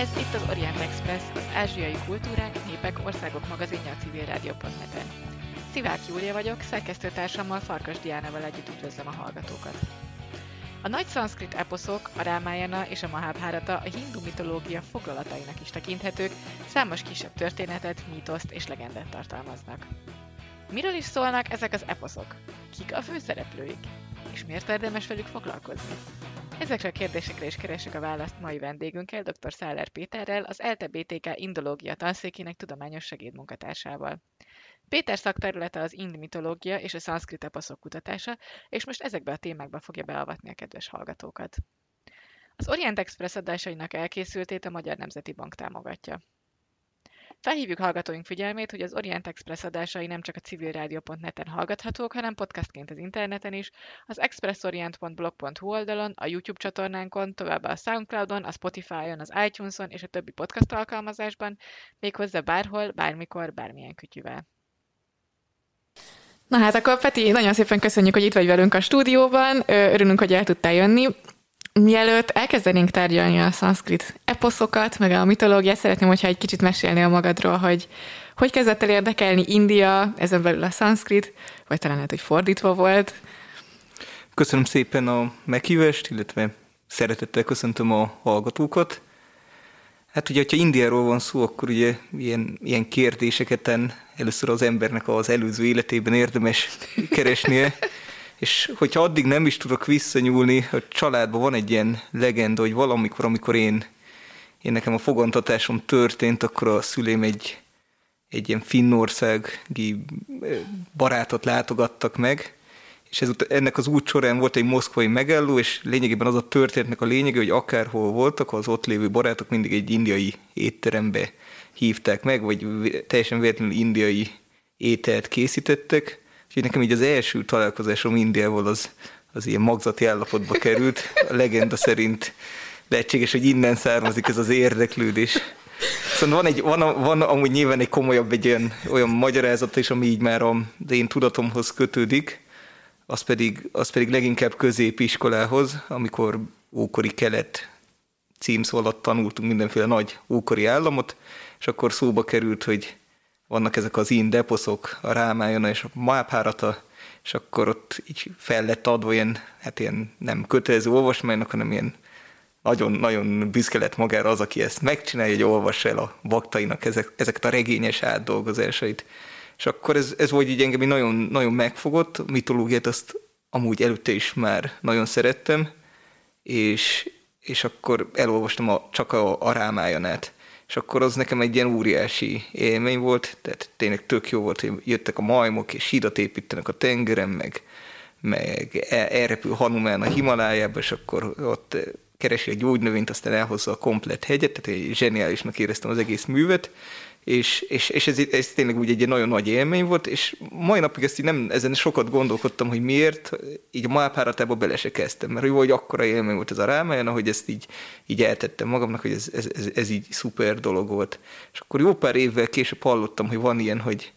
Ez itt az Orient Express, az ázsiai kultúrák, népek, országok magazinja a civilrádió.net-en. Szivák Júlia vagyok, szerkesztőtársammal Farkas Diánával együtt üdvözlöm a hallgatókat. A nagy szanszkrit eposzok, a Rámájana és a Mahabharata a hindu mitológia foglalatainak is tekinthetők, számos kisebb történetet, mítoszt és legendát tartalmaznak. Miről is szólnak ezek az eposzok? Kik a főszereplőik? És miért érdemes velük foglalkozni? Ezekre a kérdésekre is keresek a választ mai vendégünkkel, dr. Száller Péterrel, az ELTE BTK Indológia tanszékének tudományos segédmunkatársával. Péter szakterülete az ind mitológia és a szanszkrit eposzok kutatása, és most ezekbe a témákba fogja beavatni a kedves hallgatókat. Az Orient Express adásainak elkészültét a Magyar Nemzeti Bank támogatja. Felhívjuk hallgatóink figyelmét, hogy az Orient Express adásai nem csak a civilrádió.net-en hallgathatók, hanem podcastként az interneten is, az expressorient.blog.hu oldalon, a YouTube csatornánkon, továbbá a Soundcloudon, a Spotify-on, az iTunes-on és a többi podcast alkalmazásban, méghozzá bárhol, bármikor, bármilyen kütyüvel. Na hát akkor Peti, nagyon szépen köszönjük, hogy itt vagy velünk a stúdióban, örülünk, hogy el tudtál jönni. Mielőtt elkezdenénk tárgyalni a szanszkrit eposzokat, meg a mitológiát, szeretném, hogyha egy kicsit mesélnél magadról, hogy hogy kezdett el érdekelni India, ezen belül a szanszkrit, vagy talán lehet, hogy fordítva volt. Köszönöm szépen a meghívást, illetve szeretettel köszöntöm a hallgatókat. Hát ugye, ha Indiáról van szó, akkor ugye ilyen, ilyen kérdéseket először az embernek az előző életében érdemes keresnie. És hogyha addig nem is tudok visszanyúlni, a családban van egy ilyen legenda, hogy valamikor, amikor én, én nekem a fogantatásom történt, akkor a szüleim egy, egy ilyen finnországi barátot látogattak meg, és ez, ennek az út során volt egy moszkvai megálló, és lényegében az a történetnek a lényege, hogy akárhol voltak, az ott lévő barátok mindig egy indiai étterembe hívták meg, vagy teljesen véletlenül indiai ételt készítettek, Úgyhogy nekem így az első találkozásom Indiával az, az ilyen magzati állapotba került. A legenda szerint lehetséges, hogy innen származik ez az érdeklődés. Szóval van, egy, van, van amúgy nyilván egy komolyabb egy olyan, olyan magyarázat is, ami így már a, de én tudatomhoz kötődik, az pedig, az pedig leginkább középiskolához, amikor ókori kelet címszó alatt tanultunk mindenféle nagy ókori államot, és akkor szóba került, hogy vannak ezek az ind eposzok, a Rámájana és a Mábhárata, és akkor ott így fel lett adva ilyen, hát ilyen nem kötelező olvasmánynak, hanem ilyen nagyon-nagyon büszke lett magára az, aki ezt megcsinálja, hogy olvassa el a baktainak ezek, ezeket a regényes átdolgozásait. És akkor ez, ez volt így engem nagyon, nagyon megfogott, a mitológiát azt amúgy előtte is már nagyon szerettem, és, és akkor elolvastam a, csak a, a Rámájanát és akkor az nekem egy ilyen óriási élmény volt, tehát tényleg tök jó volt, hogy jöttek a majmok, és hídat építenek a tengeren, meg, meg e, elrepül Hanumán a Himalájába, és akkor ott keresi egy gyógynövényt, aztán elhozza a komplet hegyet, tehát egy zseniálisnak éreztem az egész művet, és, és, és ez, ez tényleg úgy egy nagyon nagy élmény volt, és mai napig ezt így nem, ezen sokat gondolkodtam, hogy miért, így a mápáratába bele se kezdtem, mert jó, hogy akkora élmény volt ez a rámájon, hogy ezt így, így eltettem magamnak, hogy ez, ez, ez, ez így szuper dolog volt. És akkor jó pár évvel később hallottam, hogy van ilyen, hogy,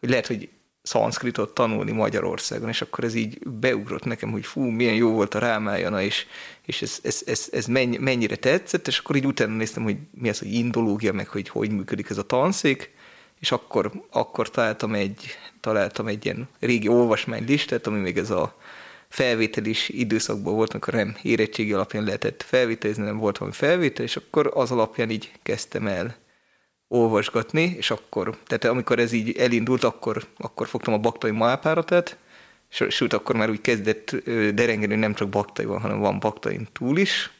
hogy lehet, hogy szanszkritot tanulni Magyarországon, és akkor ez így beugrott nekem, hogy fú, milyen jó volt a rámájana, és, és ez, ez, ez, ez mennyi, mennyire tetszett, és akkor így utána néztem, hogy mi az, hogy indológia, meg hogy hogy működik ez a tanszék, és akkor, akkor találtam egy, találtam egy ilyen régi olvasmánylistát, ami még ez a felvételis időszakban volt, amikor nem érettségi alapján lehetett felvételizni, nem volt valami felvétel, és akkor az alapján így kezdtem el olvasgatni, és akkor, tehát amikor ez így elindult, akkor, akkor fogtam a baktai malpáratát, sőt, akkor már úgy kezdett derengeni, nem csak baktai van, hanem van baktain túl is,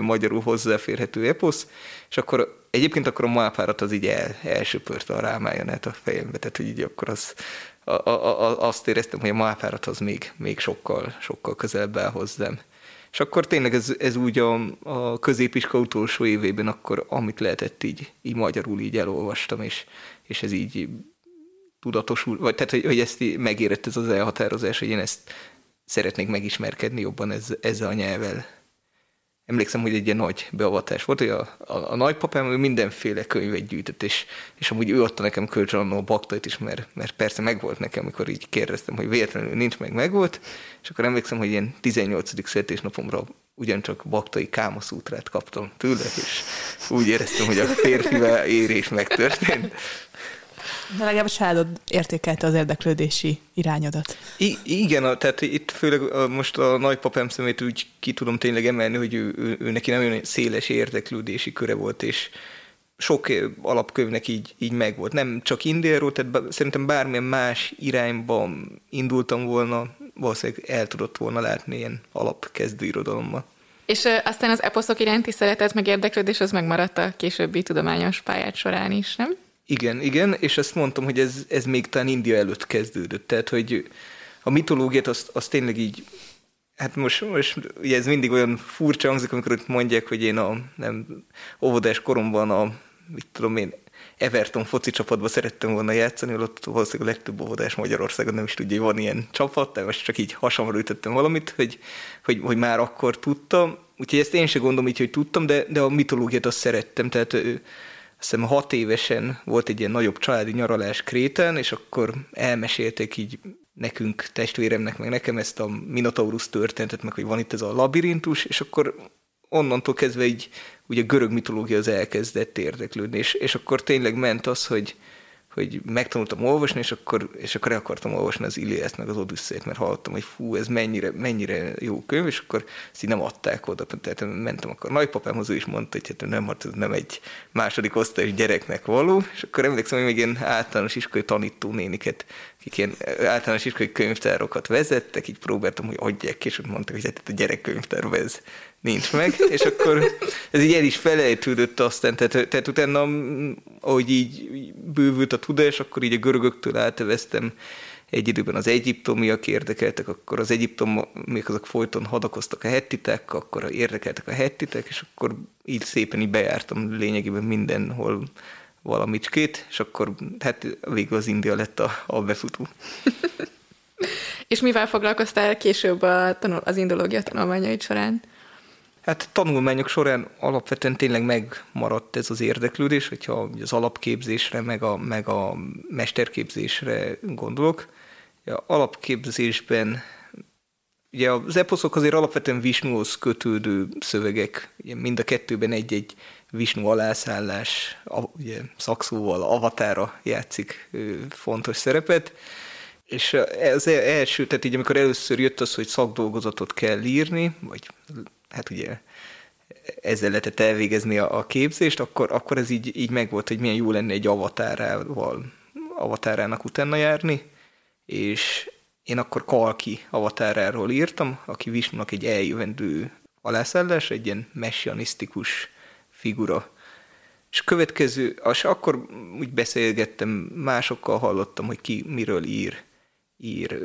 magyarul hozzáférhető eposz, és akkor egyébként akkor a malpárat az így el, elsöpörte a rámájanát a fejembe, tehát hogy így akkor az, a, a, a, azt éreztem, hogy a malpárat az még, még sokkal, sokkal közelebb áll hozzám. És akkor tényleg ez, ez úgy a, a középiska utolsó évében akkor, amit lehetett így, így magyarul így elolvastam, és, és ez így tudatosul, vagy tehát, hogy, hogy ezt így megérett ez az elhatározás, hogy én ezt szeretnék megismerkedni jobban ezzel, ezzel a nyelvvel emlékszem, hogy egy ilyen nagy beavatás volt, hogy a, a, a nagypapám mindenféle könyvet gyűjtött, és, és amúgy ő adta nekem kölcsön a baktait is, mert, mert persze megvolt nekem, amikor így kérdeztem, hogy véletlenül nincs meg, megvolt, és akkor emlékszem, hogy ilyen 18. születésnapomra ugyancsak baktai kámaszútrát kaptam tőle, és úgy éreztem, hogy a férfivel érés megtörtént. De legalább a családod értékelte az érdeklődési irányodat. I- igen, tehát itt főleg most a nagypapám szemét úgy ki tudom tényleg emelni, hogy ő, ő, ő neki nem olyan széles érdeklődési köre volt, és sok alapkövnek így, így megvolt. Nem csak Indiáról, tehát szerintem bármilyen más irányba indultam volna, valószínűleg el tudott volna látni ilyen alapkezdő irodalommal. És aztán az eposzok iránti szeretet meg érdeklődés az megmaradt a későbbi tudományos pályát során is, nem? Igen, igen, és ezt mondtam, hogy ez, ez még talán India előtt kezdődött, tehát hogy a mitológiát azt, azt tényleg így, hát most, most ugye ez mindig olyan furcsa hangzik, amikor itt mondják, hogy én a nem, óvodás koromban a, mit tudom én, Everton foci csapatba szerettem volna játszani, ott valószínűleg a legtöbb óvodás Magyarországon nem is tudja, hogy van ilyen csapat, de most csak így hasamra ütöttem valamit, hogy, hogy, hogy már akkor tudtam. Úgyhogy ezt én sem gondolom így, hogy tudtam, de, de a mitológiát azt szerettem, tehát azt hiszem hat évesen volt egy ilyen nagyobb családi nyaralás Kréten, és akkor elmesélték így nekünk, testvéremnek, meg nekem ezt a Minotaurus történetet, meg hogy van itt ez a labirintus, és akkor onnantól kezdve így ugye görög mitológia az elkezdett érdeklődni, és, és akkor tényleg ment az, hogy, hogy megtanultam olvasni, és akkor, és akkor el akartam olvasni az Iliászt meg az Odüsszét, mert hallottam, hogy fú, ez mennyire, mennyire jó könyv, és akkor ezt így nem adták oda. Tehát mentem akkor nagypapámhoz, ő is mondta, hogy hát nem, hát nem egy második osztályos gyereknek való, és akkor emlékszem, hogy még ilyen általános iskolai tanító néniket, akik ilyen általános iskolai könyvtárokat vezettek, így próbáltam, hogy adják és mondták, hogy hát a gyerekkönyvtár ez nincs meg, és akkor ez így el is felejtődött aztán, tehát, tehát utána, ahogy így bővült a tudás, akkor így a görögöktől átveztem egy időben az egyiptomiak érdekeltek, akkor az egyiptomiak azok folyton hadakoztak a hettitek, akkor érdekeltek a hettitek, és akkor így szépen így bejártam lényegében mindenhol valamicskét, és akkor hát végül az India lett a, a befutó. és mivel foglalkoztál később a tanul, az indológia tanulmányaid során? Hát tanulmányok során alapvetően tényleg megmaradt ez az érdeklődés, hogyha az alapképzésre, meg a, meg a mesterképzésre gondolok. Ja, alapképzésben ugye az eposzok azért alapvetően Visnuhoz kötődő szövegek, ugye mind a kettőben egy-egy Visnu alászállás, ugye szakszóval avatára játszik fontos szerepet, és az első, tehát így amikor először jött az, hogy szakdolgozatot kell írni, vagy hát ugye ezzel lehetett elvégezni a, a képzést, akkor, akkor ez így, így megvolt, hogy milyen jó lenne egy avatárával, avatárának utána járni, és én akkor Kalki avatáráról írtam, aki Visnunak egy eljövendő alászállás, egy ilyen messianisztikus figura. És következő, és akkor úgy beszélgettem, másokkal hallottam, hogy ki miről ír ír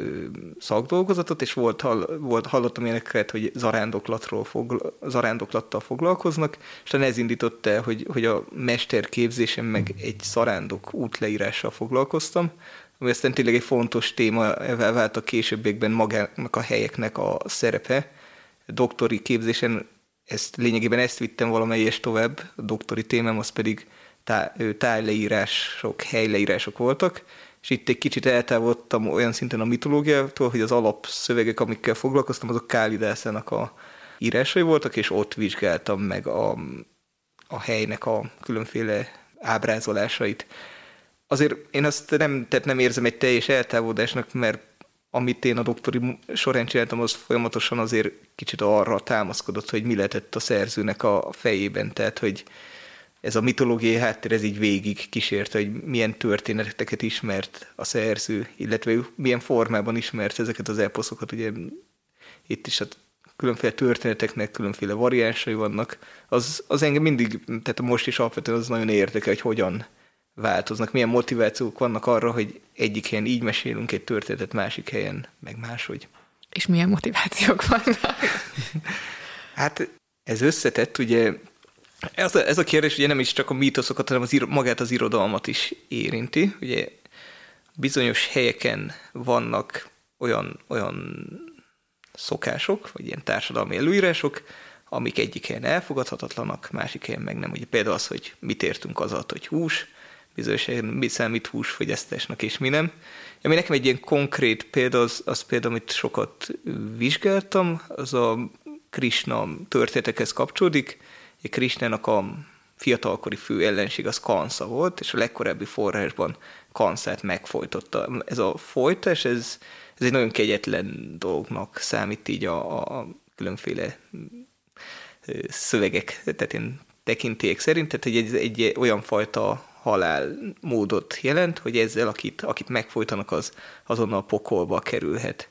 szakdolgozatot, és volt, hall, volt, hallottam ilyeneket, hogy zarándoklatról fogla, zarándoklattal foglalkoznak, és ez indította el, hogy, hogy a mesterképzésem meg egy zarándok útleírással foglalkoztam, ami aztán tényleg egy fontos téma, vált a későbbiekben magának a helyeknek a szerepe. A doktori képzésen ezt, lényegében ezt vittem valamelyes tovább, a doktori témám az pedig tá, tájleírások, helyleírások voltak, és itt egy kicsit eltávolodtam olyan szinten a mitológiától, hogy az alapszövegek, amikkel foglalkoztam, azok Kálidászának a írásai voltak, és ott vizsgáltam meg a, a helynek a különféle ábrázolásait. Azért én azt nem, tehát nem érzem egy teljes eltávolodásnak, mert amit én a doktori során csináltam, az folyamatosan azért kicsit arra támaszkodott, hogy mi lehetett a szerzőnek a fejében, tehát hogy ez a mitológiai háttér ez így végig kísérte, hogy milyen történeteket ismert a szerző, illetve milyen formában ismert ezeket az eposzokat. Ugye itt is a különféle történeteknek különféle variánsai vannak. Az, az engem mindig, tehát most is alapvetően az nagyon érdekel, hogy hogyan változnak, milyen motivációk vannak arra, hogy egyik helyen így mesélünk egy történetet, másik helyen meg máshogy. És milyen motivációk vannak? hát ez összetett, ugye ez a, ez a kérdés ugye nem is csak a mítoszokat, hanem az, magát az irodalmat is érinti. Ugye bizonyos helyeken vannak olyan, olyan szokások, vagy ilyen társadalmi előírások, amik egyik helyen elfogadhatatlanak, másik helyen meg nem. Ugye például az, hogy mit értünk az alatt, hogy hús, bizonyos helyen mi számít húsfogyasztásnak és mi nem. Ami nekem egy ilyen konkrét példa, az, az például, amit sokat vizsgáltam, az a Krishna történetekhez kapcsolódik. Krishnának a fiatalkori fő ellenség az Kansa volt, és a legkorábbi forrásban Kansát megfojtotta. Ez a folytás, ez, ez egy nagyon kegyetlen dolognak számít így a, a különféle szövegek, tehát én tekintélyek szerint, tehát egy, egy, egy olyan fajta halálmódot jelent, hogy ezzel, akit, akit megfojtanak, az azonnal pokolba kerülhet.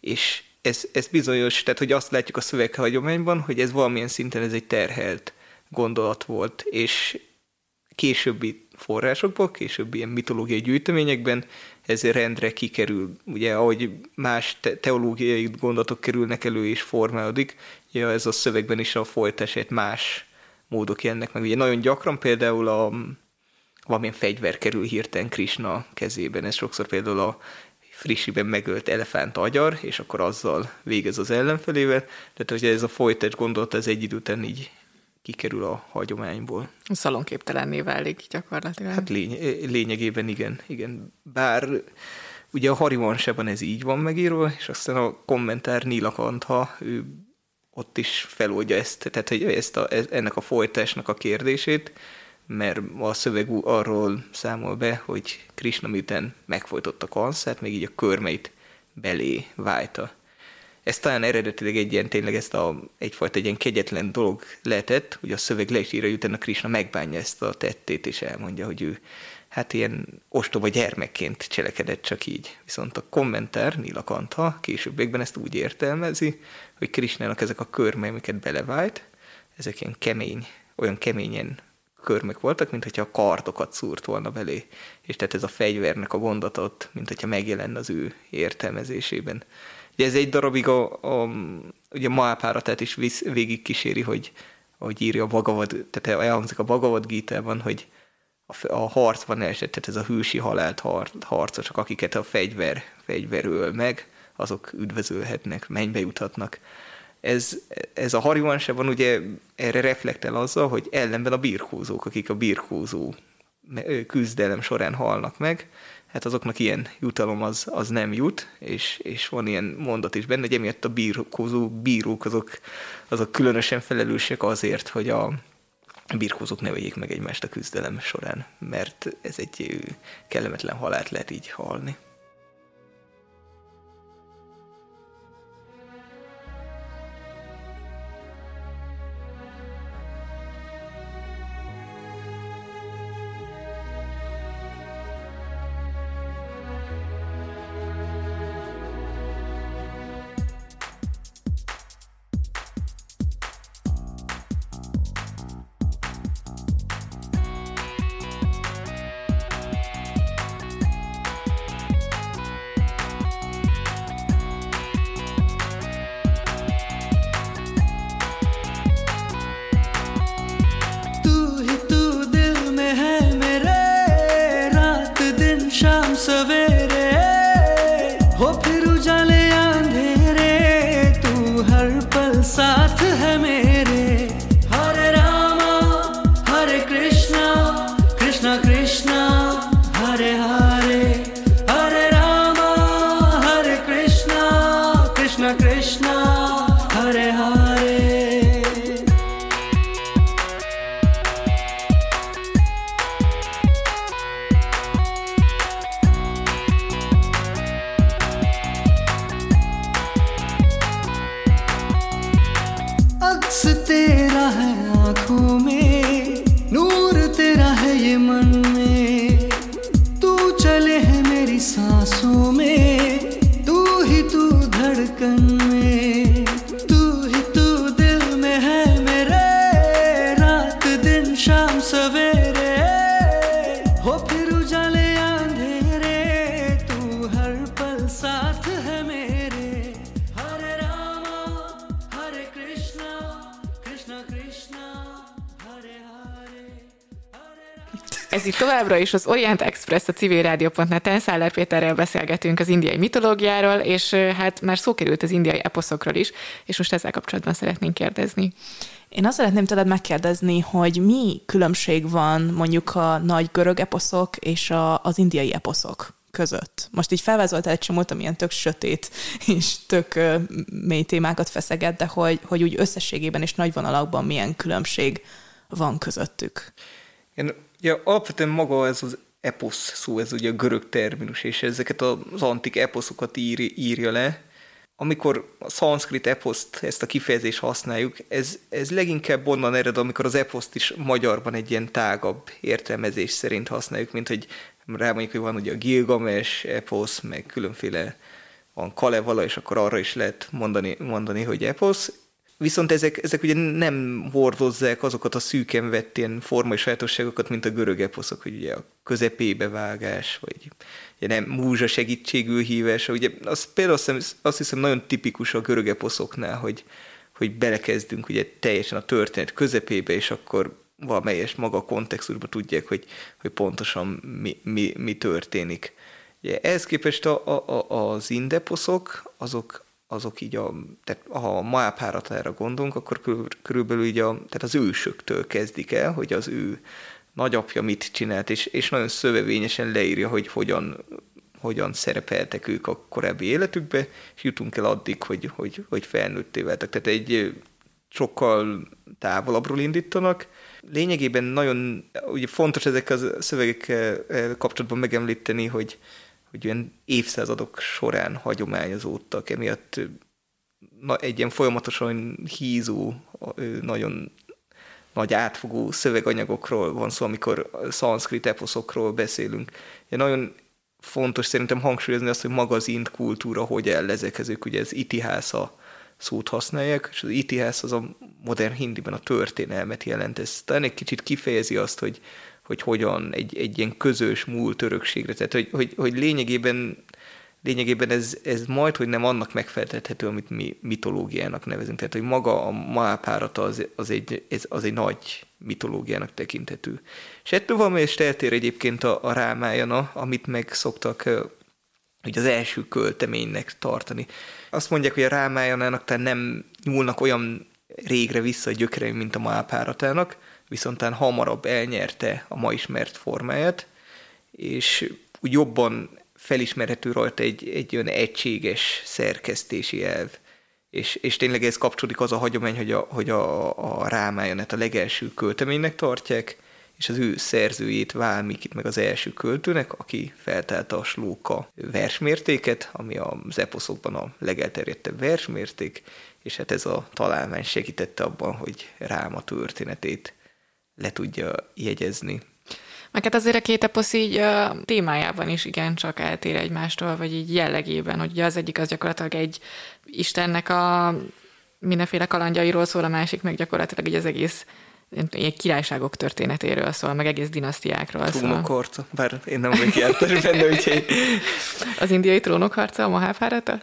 És ez, ez bizonyos, tehát hogy azt látjuk a szöveghagyományban, hogy ez valamilyen szinten ez egy terhelt gondolat volt, és későbbi forrásokból, későbbi ilyen mitológiai gyűjteményekben ez rendre kikerül. Ugye, ahogy más te- teológiai gondolatok kerülnek elő és formálódik, ja, ez a szövegben is a folytását más módok jelennek meg. Ugye nagyon gyakran például a valamilyen fegyver kerül hirtelen Krishna kezében. Ez sokszor például a frissiben megölt elefánt agyar, és akkor azzal végez az ellenfelével. Tehát, hogy ez a folytás gondolat, ez egy idő után így kikerül a hagyományból. Szalonképtelenné válik gyakorlatilag. Hát lény- lényegében igen, igen. Bár ugye a Harivansában ez így van megírva, és aztán a kommentár Nilakantha, ő ott is feloldja ezt, tehát hogy ezt a, ennek a folytásnak a kérdését, mert a szöveg arról számol be, hogy Krishna miután megfojtotta kanszát, még így a körmeit belé válta. Ez talán eredetileg egy ilyen, tényleg ezt a, egyfajta egy ilyen kegyetlen dolog lehetett, hogy a szöveg le is írja, utána Krishna megbánja ezt a tettét, és elmondja, hogy ő hát ilyen ostoba gyermekként cselekedett csak így. Viszont a kommentár, Nilakantha későbbiekben ezt úgy értelmezi, hogy Krishnának ezek a körmei, amiket belevált, ezek ilyen kemény, olyan keményen körmök voltak, mint hogyha a kartokat szúrt volna belé. És tehát ez a fegyvernek a gondatot, mint hogyha megjelenne az ő értelmezésében. Ugye ez egy darabig a, a ugye Mahápáratát is visz, végig kíséri, hogy, hogy írja a Bagavad, tehát elhangzik a Bagavad Gita-ban, hogy a, a harcban esett, tehát ez a hűsi halált har, harcosok, akiket a fegyver, fegyver öl meg, azok üdvözölhetnek, mennybe juthatnak. Ez, ez a Harivansában ugye erre reflektál azzal, hogy ellenben a birkózók, akik a birkózó küzdelem során halnak meg, hát azoknak ilyen jutalom az, az nem jut, és, és van ilyen mondat is benne, hogy emiatt a birkózó bírók azok, azok különösen felelősek azért, hogy a, birkózók ne vegyék meg egymást a küzdelem során, mert ez egy kellemetlen halált lehet így halni. Továbbra is az Orient Express a civilrádió.net-en Szállár Péterrel beszélgetünk az indiai mitológiáról, és hát már szó került az indiai eposzokról is, és most ezzel kapcsolatban szeretnénk kérdezni. Én azt szeretném tőled megkérdezni, hogy mi különbség van mondjuk a nagy görög eposzok és a, az indiai eposzok között. Most így felvázoltál egy csomót, amilyen tök sötét és tök ö, mély témákat feszeget, de hogy, hogy úgy összességében és nagy vonalakban milyen különbség van közöttük. Igen, ugye alapvetően maga ez az eposz szó, ez ugye a görög terminus, és ezeket az antik eposzokat ír, írja le. Amikor a szanszkrit eposzt, ezt a kifejezést használjuk, ez, ez leginkább onnan ered, amikor az eposzt is magyarban egy ilyen tágabb értelmezés szerint használjuk, mint hogy rámondjuk, hogy van ugye a Gilgames eposz, meg különféle van Kalevala, és akkor arra is lehet mondani, mondani hogy eposz, Viszont ezek, ezek ugye nem hordozzák azokat a szűken vett ilyen formai sajátosságokat, mint a görög eposzok, hogy ugye a közepébe vágás, vagy ugye nem múzsa segítségű hívás. Ugye az például azt hiszem, azt hiszem nagyon tipikus a görög eposzoknál, hogy, hogy belekezdünk ugye teljesen a történet közepébe, és akkor valamelyes maga kontextusban tudják, hogy, hogy pontosan mi, mi, mi történik. Ugye, ehhez képest a, a, a, az indeposzok, azok, azok így a, tehát ha a Maápáratára gondolunk, akkor körülbelül így a, tehát az ősöktől kezdik el, hogy az ő nagyapja mit csinált, és, és nagyon szövevényesen leírja, hogy hogyan, hogyan szerepeltek ők a korábbi életükbe, és jutunk el addig, hogy, hogy, hogy felnőtté váltak. Tehát egy sokkal távolabbról indítanak. Lényegében nagyon ugye fontos ezek a szövegekkel kapcsolatban megemlíteni, hogy, hogy olyan évszázadok során hagyományozódtak, emiatt egy ilyen folyamatosan hízó, nagyon nagy átfogó szöveganyagokról van szó, amikor szanszkrit eposzokról beszélünk. Ugye nagyon fontos szerintem hangsúlyozni azt, hogy magazint kultúra hogy ellezekezők, ugye ez itihásza szót használják, és az itihász az a modern hindiben a történelmet jelent. Ez talán egy kicsit kifejezi azt, hogy hogy hogyan egy, egy ilyen közös múlt örökségre. Tehát, hogy, hogy, hogy lényegében, lényegében ez, ez majd, hogy nem annak megfeltethető, amit mi mitológiának nevezünk. Tehát, hogy maga a Maápárata az, az, egy, ez, az egy nagy mitológiának tekinthető. És ettől valamelyest eltér egyébként a, a rámájana, amit meg szoktak hogy az első költeménynek tartani. Azt mondják, hogy a rámájanának tehát nem nyúlnak olyan régre vissza a gyökereim, mint a Maápáratának, viszont hamarabb elnyerte a ma ismert formáját, és úgy jobban felismerhető rajta egy, egy olyan egységes szerkesztési elv. És, és tényleg ez kapcsolódik az a hagyomány, hogy a, hogy a, a rámájonet a legelső költeménynek tartják, és az ő szerzőjét Válmikit meg az első költőnek, aki feltálta a slóka versmértéket, ami az eposzokban a legelterjedtebb versmérték, és hát ez a találmány segítette abban, hogy Ráma történetét le tudja jegyezni. Meg hát azért a két eposz így a témájában is igen csak eltér egymástól, vagy így jellegében, hogy az egyik az gyakorlatilag egy Istennek a mindenféle kalandjairól szól, a másik meg gyakorlatilag így az egész ilyen királyságok történetéről szól, meg egész dinasztiákról szól. Trónokharca, bár én nem vagyok jártas benne, úgyhogy... Az indiai trónokharca, a Maháfárata?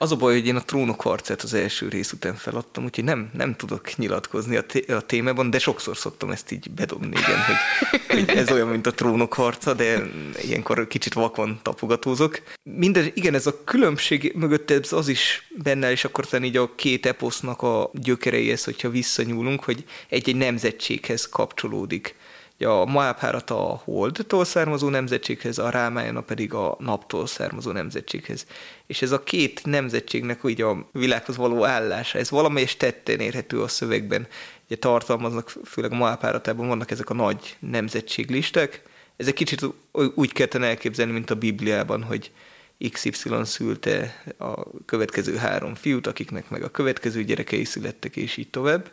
Az a baj, hogy én a trónok harcát az első rész után feladtam, úgyhogy nem, nem tudok nyilatkozni a, té- a témában, de sokszor szoktam ezt így bedobni, igen, hogy, hogy ez olyan, mint a trónok harca, de ilyenkor kicsit vakon tapogatózok. Minden, igen, ez a különbség mögött ez az is benne, és akkor talán így a két eposznak a gyökereihez, hogyha visszanyúlunk, hogy egy-egy nemzetséghez kapcsolódik a Mahabharata a Holdtól származó nemzetséghez, a Rámájana pedig a naptól származó nemzetséghez. És ez a két nemzetségnek úgy a világhoz való állása, ez valamelyes tetten érhető a szövegben. Ugye tartalmaznak, főleg a Mahabharatában vannak ezek a nagy nemzetséglisták. Ezek kicsit úgy kellene elképzelni, mint a Bibliában, hogy XY szülte a következő három fiút, akiknek meg a következő gyerekei születtek, és így tovább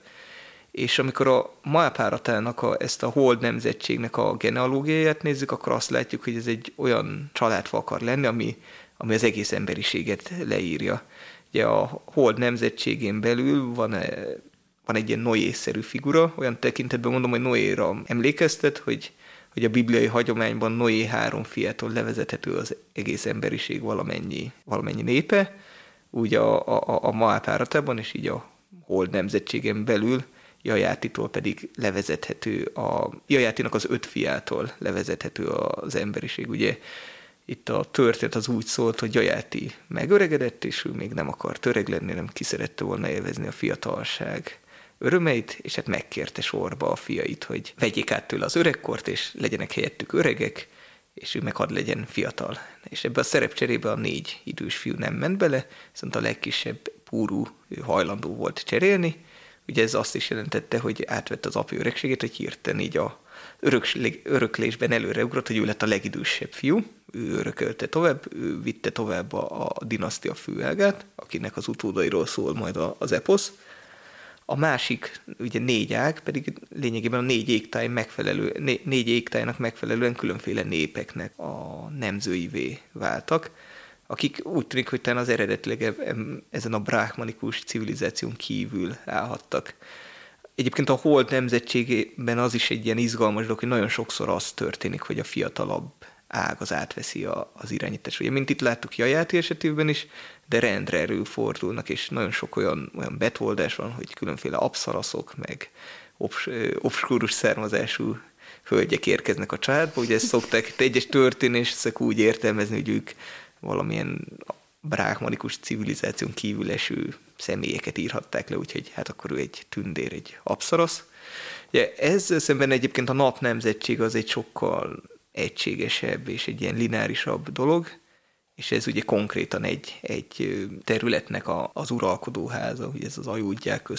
és amikor a Maapáratának a, ezt a hold nemzetségnek a genealógiáját nézzük, akkor azt látjuk, hogy ez egy olyan családfa akar lenni, ami, ami az egész emberiséget leírja. Ugye a hold nemzetségén belül van, e, van egy ilyen Noé-szerű figura, olyan tekintetben mondom, hogy Noéra emlékeztet, hogy, hogy a bibliai hagyományban Noé három fiától levezethető az egész emberiség valamennyi, valamennyi népe, úgy a, a, a Maapáratában, és így a hold nemzetségen belül Jajátitól pedig levezethető, a Jajátinak az öt fiától levezethető az emberiség. Ugye itt a történet az úgy szólt, hogy Jajáti megöregedett, és ő még nem akart öreg lenni, nem ki szerette volna élvezni a fiatalság örömeit, és hát megkérte sorba a fiait, hogy vegyék át tőle az öregkort, és legyenek helyettük öregek, és ő meg hadd legyen fiatal. És ebbe a szerepcserébe a négy idős fiú nem ment bele, viszont a legkisebb púrú hajlandó volt cserélni. Ugye ez azt is jelentette, hogy átvette az apja öregségét, hogy hirtelen így a öröklésben előreugrott, hogy ő lett a legidősebb fiú, ő örökölte tovább, ő vitte tovább a, a dinasztia főágát, akinek az utódairól szól majd az eposz, a másik, ugye négy ág, pedig lényegében a négy égtáj megfelelő, né, négy égtájnak megfelelően különféle népeknek a nemzőivé váltak, akik úgy tűnik, hogy talán az eredetileg ezen a bráhmanikus civilizáción kívül állhattak. Egyébként a hold nemzetségében az is egy ilyen izgalmas dolog, hogy nagyon sokszor az történik, hogy a fiatalabb ág az átveszi a, az irányítást. Ugye, mint itt láttuk Jajáti esetében is, de rendre előfordulnak, és nagyon sok olyan, olyan betoldás van, hogy különféle abszaraszok, meg obs, obskurus származású hölgyek érkeznek a családba. Ugye ezt szokták egyes történések úgy értelmezni, hogy ők valamilyen bráhmanikus civilizáción kívül eső személyeket írhatták le, úgyhogy hát akkor ő egy tündér, egy abszarasz. Ugye ezzel szemben egyébként a nap nemzetség az egy sokkal egységesebb és egy ilyen lineárisabb dolog, és ez ugye konkrétan egy, egy területnek a, az uralkodóháza, ugye ez az ajúdják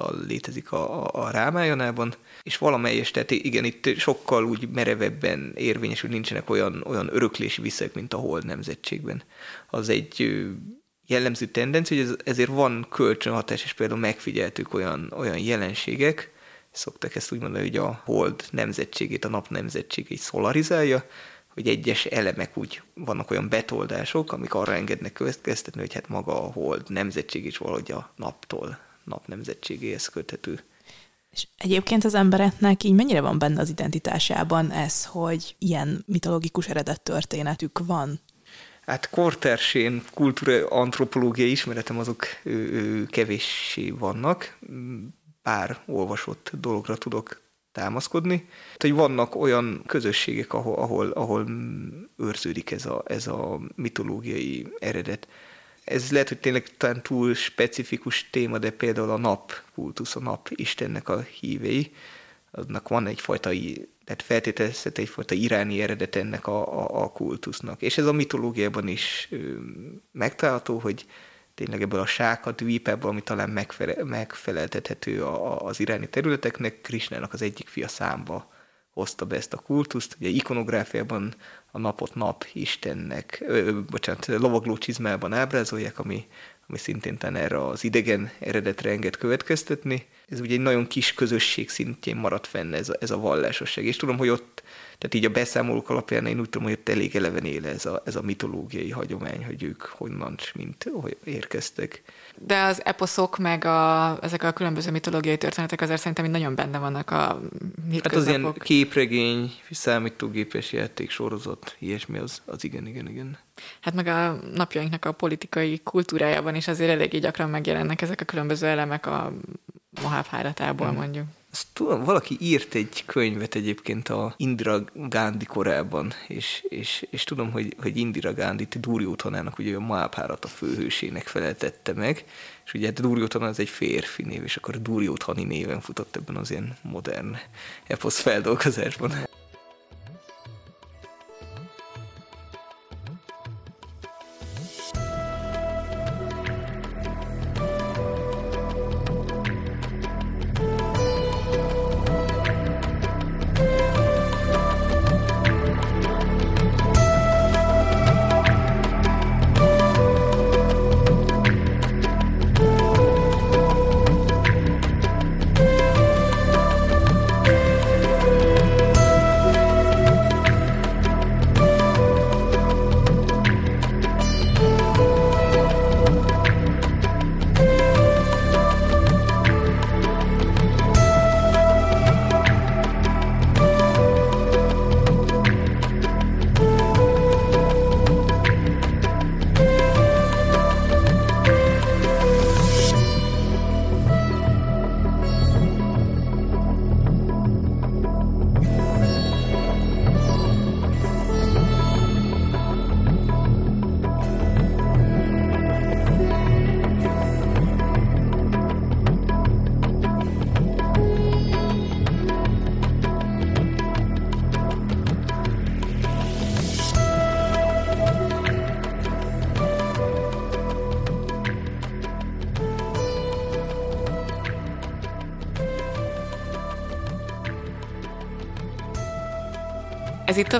központtal létezik a, a, a és valamelyes, tehát igen, itt sokkal úgy merevebben érvényes, hogy nincsenek olyan, olyan öröklési viszek, mint a hold nemzetségben. Az egy jellemző tendencia, hogy ez, ezért van kölcsönhatás, és például megfigyeltük olyan, olyan jelenségek, szoktak ezt úgy mondani, hogy a hold nemzetségét, a nap nemzetségét szolarizálja, hogy egyes elemek úgy vannak olyan betoldások, amik arra engednek következtetni, hogy hát maga a hold nemzetség is valahogy a naptól, nap nemzetségéhez köthető. És egyébként az embereknek így mennyire van benne az identitásában ez, hogy ilyen mitológikus eredet történetük van? Hát kortersén kultúra antropológiai ismeretem azok kevéssé vannak, pár olvasott dologra tudok támaszkodni. Tehát, hogy vannak olyan közösségek, ahol, ahol, ahol őrződik ez a, ez a mitológiai eredet. Ez lehet, hogy tényleg talán túl specifikus téma, de például a nap kultusz, a nap Istennek a hívei, aznak van egyfajta, tehát feltételezhet egyfajta iráni eredet ennek a, a, a kultusznak. És ez a mitológiában is megtalálható, hogy tényleg ebből a sákat dvípebből, ami talán megfele, megfeleltethető az iráni területeknek, Krisnának az egyik fia számba hozta be ezt a kultuszt. Ugye ikonográfiában a napot nap Istennek, ö, bocsánat, lovagló csizmában ábrázolják, ami, ami szintén erre az idegen eredetre enged következtetni. Ez ugye egy nagyon kis közösség szintjén maradt fenn ez a, ez a vallásosság. És tudom, hogy ott tehát így a beszámolók alapján én úgy tudom, hogy ott elég eleven éle ez a, ez a mitológiai hagyomány, hogy ők honnan, mint hogy érkeztek. De az eposzok, meg a, ezek a különböző mitológiai történetek azért szerintem így nagyon benne vannak a Hát az ilyen képregény, számítógépes játék, sorozat, ilyesmi, az, az igen, igen, igen. Hát meg a napjainknak a politikai kultúrájában is azért eléggé gyakran megjelennek ezek a különböző elemek a Mahábháratából hmm. mondjuk. Azt tudom, valaki írt egy könyvet egyébként a Indira Gandhi korában, és, és, és tudom, hogy, hogy Indira Gandhi-t Duryodhanának ugye a Mahabharata főhősének feleltette meg, és ugye hát Duryodhana az egy férfi név, és akkor Duryodhani néven futott ebben az ilyen modern eposz feldolgozásban.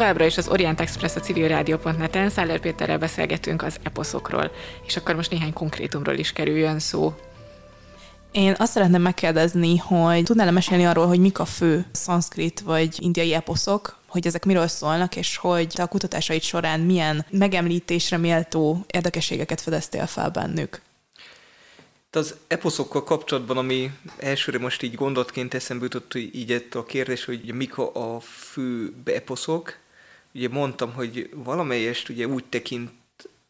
Továbbra is az Orient Express a civil rádió.net-en, Száller Péterrel beszélgetünk az eposzokról, és akkor most néhány konkrétumról is kerüljön szó. Én azt szeretném megkérdezni, hogy tudnál mesélni arról, hogy mik a fő szanszkrit vagy indiai eposzok, hogy ezek miről szólnak, és hogy te a kutatásaid során milyen megemlítésre méltó érdekességeket fedeztél fel bennük? Az eposzokkal kapcsolatban, ami elsőre most így gondolatként eszembe jutott így a kérdés, hogy mik a fő eposzok. Ugye mondtam, hogy valamelyest ugye úgy tekint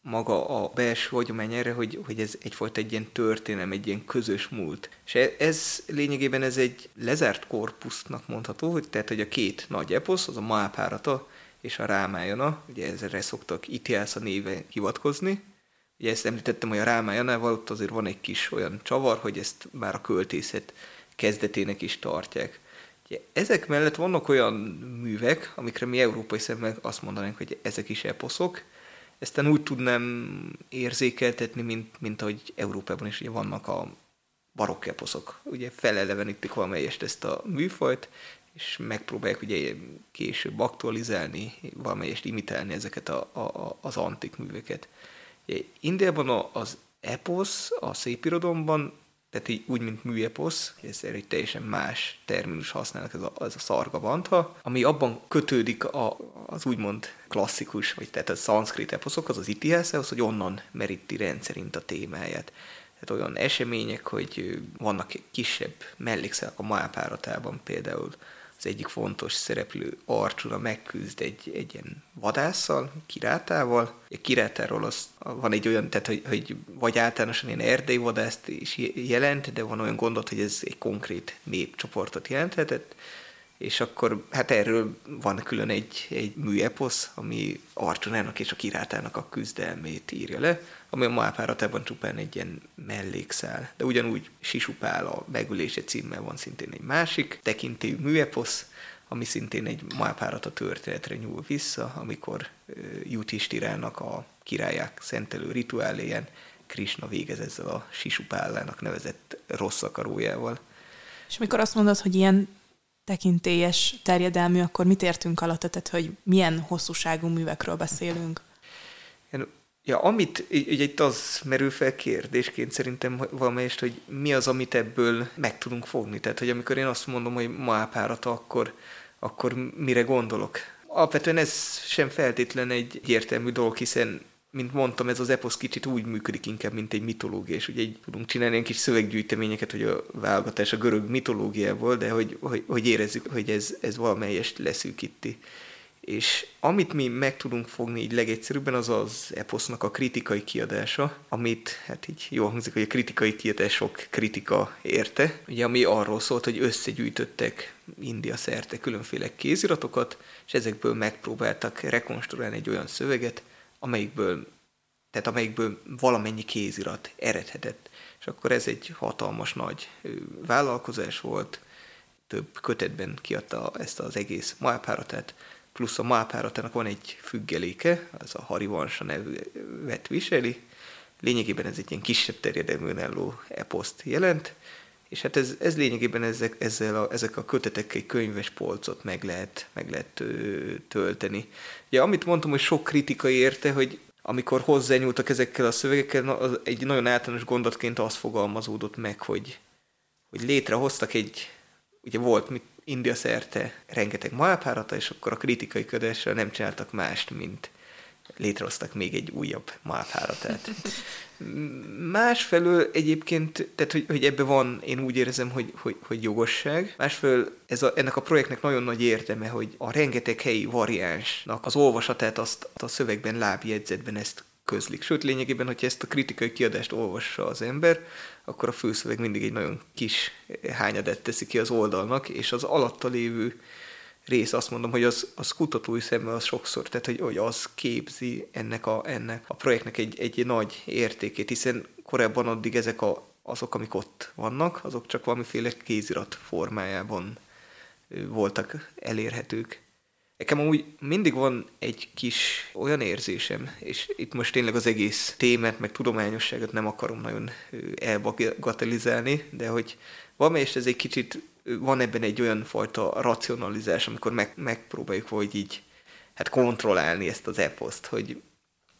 maga a belső hagyomány erre, hogy, hogy ez egyfajta egy ilyen történelem, egy ilyen közös múlt. És e, ez lényegében ez egy lezárt korpusznak mondható, hogy tehát, hogy a két nagy eposz, az a Mahabharata és a Rámájana, ugye ezre szoktak Itiása néve hivatkozni, Ugye ezt említettem, hogy a Rámájanával ott azért van egy kis olyan csavar, hogy ezt már a költészet kezdetének is tartják. Ugye, ezek mellett vannak olyan művek, amikre mi európai szemmel azt mondanánk, hogy ezek is eposzok, ezt úgy tudnám érzékeltetni, mint, mint ahogy Európában is ugye vannak a barokk eposzok. Ugye felelevenítik valamelyest ezt a műfajt, és megpróbálják ugye később aktualizálni, valamelyest imitálni ezeket a, a, az antik műveket. Indiában az eposz a szépirodalomban, tehát így úgy, mint műeposz, ez egy teljesen más terminus használnak, ez a, ez a szarga bantha, ami abban kötődik a, az úgymond klasszikus, vagy tehát a szanszkrit eposzokhoz, az itihászához, hogy onnan meríti rendszerint a témáját. Tehát olyan események, hogy vannak kisebb mellékszelek a Mahápáratában például, az egyik fontos szereplő Arcsuna megküzd egy, egy ilyen vadásszal, kirátával. A kirátáról az, van egy olyan, tehát hogy, hogy vagy általánosan ilyen erdei vadászt is jelent, de van olyan gondot, hogy ez egy konkrét népcsoportot jelenthetett, és akkor hát erről van külön egy, egy műeposz, ami Arcsunának és a kirátának a küzdelmét írja le, ami a Mahápáratában csupán egy ilyen mellékszál. De ugyanúgy Sisupál a megülése címmel van szintén egy másik tekintélyű műeposz, ami szintén egy Mahápárata történetre nyúl vissza, amikor Jutistirának a királyák szentelő rituáléján Krishna végez ezzel a Sisupállának nevezett rossz akarójával. És mikor azt mondod, hogy ilyen tekintélyes terjedelmű, akkor mit értünk alatt, tehát hogy milyen hosszúságú művekről beszélünk? Ja, amit ugye itt az merül fel kérdésként szerintem valamelyest, hogy mi az, amit ebből meg tudunk fogni. Tehát, hogy amikor én azt mondom, hogy mápárata, akkor, akkor mire gondolok. Alapvetően ez sem feltétlen egy értelmű dolog, hiszen mint mondtam, ez az eposz kicsit úgy működik inkább, mint egy mitológia, és ugye így tudunk csinálni ilyen kis szöveggyűjteményeket, hogy a válogatás a görög mitológiából, de hogy, hogy, hogy érezzük, hogy ez, ez valamelyest leszűkíti és amit mi meg tudunk fogni így legegyszerűbben, az az eposznak a kritikai kiadása, amit, hát így jól hangzik, hogy a kritikai kiadás sok kritika érte, ugye ami arról szólt, hogy összegyűjtöttek India szerte különféle kéziratokat, és ezekből megpróbáltak rekonstruálni egy olyan szöveget, amelyikből, tehát amelyikből valamennyi kézirat eredhetett. És akkor ez egy hatalmas nagy vállalkozás volt, több kötetben kiadta ezt az egész Mahabharatat, plusz a Mahabharatának van egy függeléke, az a Harivansa nevet viseli, lényegében ez egy ilyen kisebb terjedelmű önálló eposzt jelent, és hát ez, ez lényegében ezek, ezzel a, ezek a kötetekkel egy könyves polcot meg lehet, meg lehet ö, tölteni. Ugye amit mondtam, hogy sok kritika érte, hogy amikor hozzányúltak ezekkel a szövegekkel, az egy nagyon általános gondatként az fogalmazódott meg, hogy, hogy létrehoztak egy, ugye volt mit, India szerte rengeteg Mahabharata, és akkor a kritikai ködésre nem csináltak mást, mint létrehoztak még egy újabb Mahabharatát. Másfelől egyébként, tehát hogy, hogy ebbe van, én úgy érzem, hogy, hogy, hogy jogosság. Másfelől ez a, ennek a projektnek nagyon nagy értelme, hogy a rengeteg helyi variánsnak az olvasatát azt a szövegben, lábjegyzetben ezt közlik. Sőt, lényegében, hogyha ezt a kritikai kiadást olvassa az ember, akkor a főszöveg mindig egy nagyon kis hányadett teszi ki az oldalnak, és az alatta lévő rész azt mondom, hogy az, az kutatói szemmel az sokszor, tehát hogy, hogy az képzi ennek a, ennek a projektnek egy, egy nagy értékét, hiszen korábban addig ezek a, azok, amik ott vannak, azok csak valamiféle kézirat formájában voltak elérhetők. Nekem úgy mindig van egy kis olyan érzésem, és itt most tényleg az egész témát, meg tudományosságot nem akarom nagyon elbagatelizálni, de hogy valamelyest ez egy kicsit, van ebben egy olyan fajta racionalizás, amikor meg, megpróbáljuk vagy így hát kontrollálni ezt az eposzt, hogy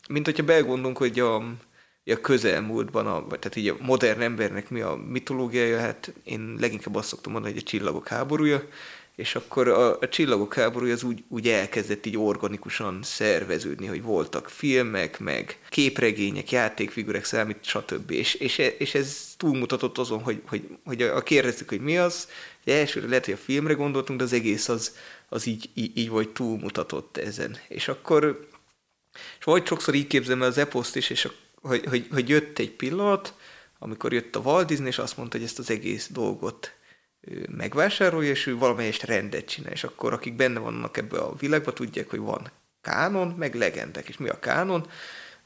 mint hogyha belgondolunk, hogy a, a közelmúltban, a, vagy tehát így a modern embernek mi a mitológiája, hát én leginkább azt szoktam mondani, hogy a csillagok háborúja, és akkor a, a csillagok háborúja az úgy, úgy elkezdett így organikusan szerveződni, hogy voltak filmek, meg képregények, játékfigurek, számít, stb. És, és, és ez túlmutatott azon, hogy, hogy, hogy a, a kérdeztük, hogy mi az, elsőre lehet, hogy a filmre gondoltunk, de az egész az, az így, így, így vagy túlmutatott ezen. És akkor, és vagy sokszor így képzelem el az eposzt is, és a, hogy, hogy, hogy jött egy pillanat, amikor jött a Walt Disney, és azt mondta, hogy ezt az egész dolgot megvásárolja, és ő valamelyest rendet csinál, és akkor akik benne vannak ebbe a világban, tudják, hogy van kánon, meg legendek, és mi a kánon?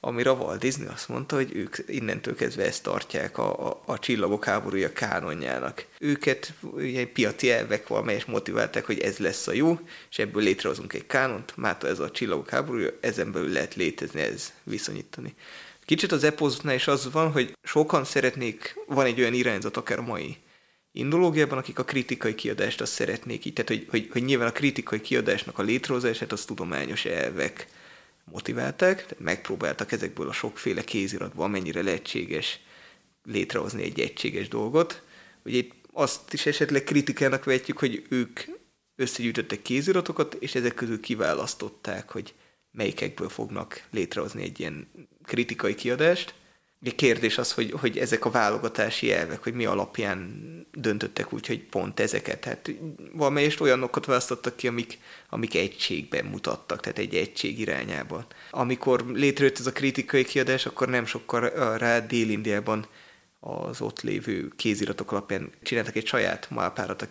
Amire a Walt Disney azt mondta, hogy ők innentől kezdve ezt tartják a, a, a csillagok háborúja kánonjának. Őket ilyen piaci elvek valamelyes motiválták, hogy ez lesz a jó, és ebből létrehozunk egy kánont, mától ez a csillagok háborúja, ezen belül lehet létezni, ez viszonyítani. Kicsit az epoznál is az van, hogy sokan szeretnék, van egy olyan irányzat, akár mai indológiában, akik a kritikai kiadást azt szeretnék így, tehát hogy, hogy, hogy nyilván a kritikai kiadásnak a létrehozását az tudományos elvek motiválták, tehát megpróbáltak ezekből a sokféle kéziratból, amennyire lehetséges létrehozni egy egységes dolgot. Ugye itt azt is esetleg kritikának vetjük, hogy ők összegyűjtöttek kéziratokat, és ezek közül kiválasztották, hogy melyikekből fognak létrehozni egy ilyen kritikai kiadást, a kérdés az, hogy, hogy ezek a válogatási elvek, hogy mi alapján döntöttek úgy, hogy pont ezeket. Tehát valamelyest olyanokat választottak ki, amik, amik egységben mutattak, tehát egy egység irányában. Amikor létrejött ez a kritikai kiadás, akkor nem sokkal rá Dél-Indiában az ott lévő kéziratok alapján csináltak egy saját malpárat a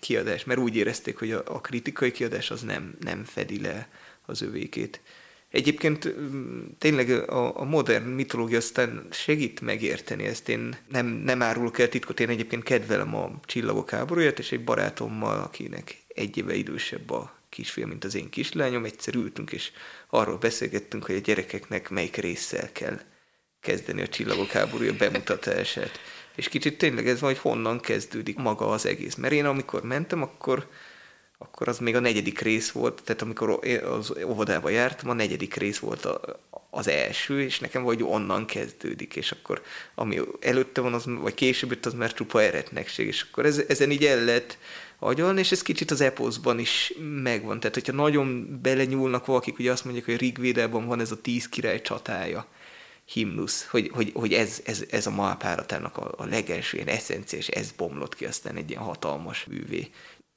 kiadás, mert úgy érezték, hogy a, a kritikai kiadás az nem, nem fedi le az övékét. Egyébként tényleg a, a modern mitológia aztán segít megérteni ezt. Én nem, nem árulok el titkot, én egyébként kedvelem a csillagok háborúját, és egy barátommal, akinek egy éve idősebb a kisfiam, mint az én kislányom, egyszer ültünk, és arról beszélgettünk, hogy a gyerekeknek melyik résszel kell kezdeni a csillagok háborúja bemutatását. És kicsit tényleg ez van, hogy honnan kezdődik maga az egész. Mert én amikor mentem, akkor akkor az még a negyedik rész volt, tehát amikor az óvodába jártam, a negyedik rész volt a, az első, és nekem vagy onnan kezdődik, és akkor ami előtte van, az, vagy később jött, az már csupa eretnekség, és akkor ez, ezen így el lehet agyalni, és ez kicsit az eposzban is megvan. Tehát, hogyha nagyon belenyúlnak valakik, ugye azt mondják, hogy Rigvédában van ez a tíz király csatája, himnusz, hogy, hogy, hogy ez, ez, ez a Mahápáratának a, a legelső ilyen eszenciás, ez bomlott ki aztán egy ilyen hatalmas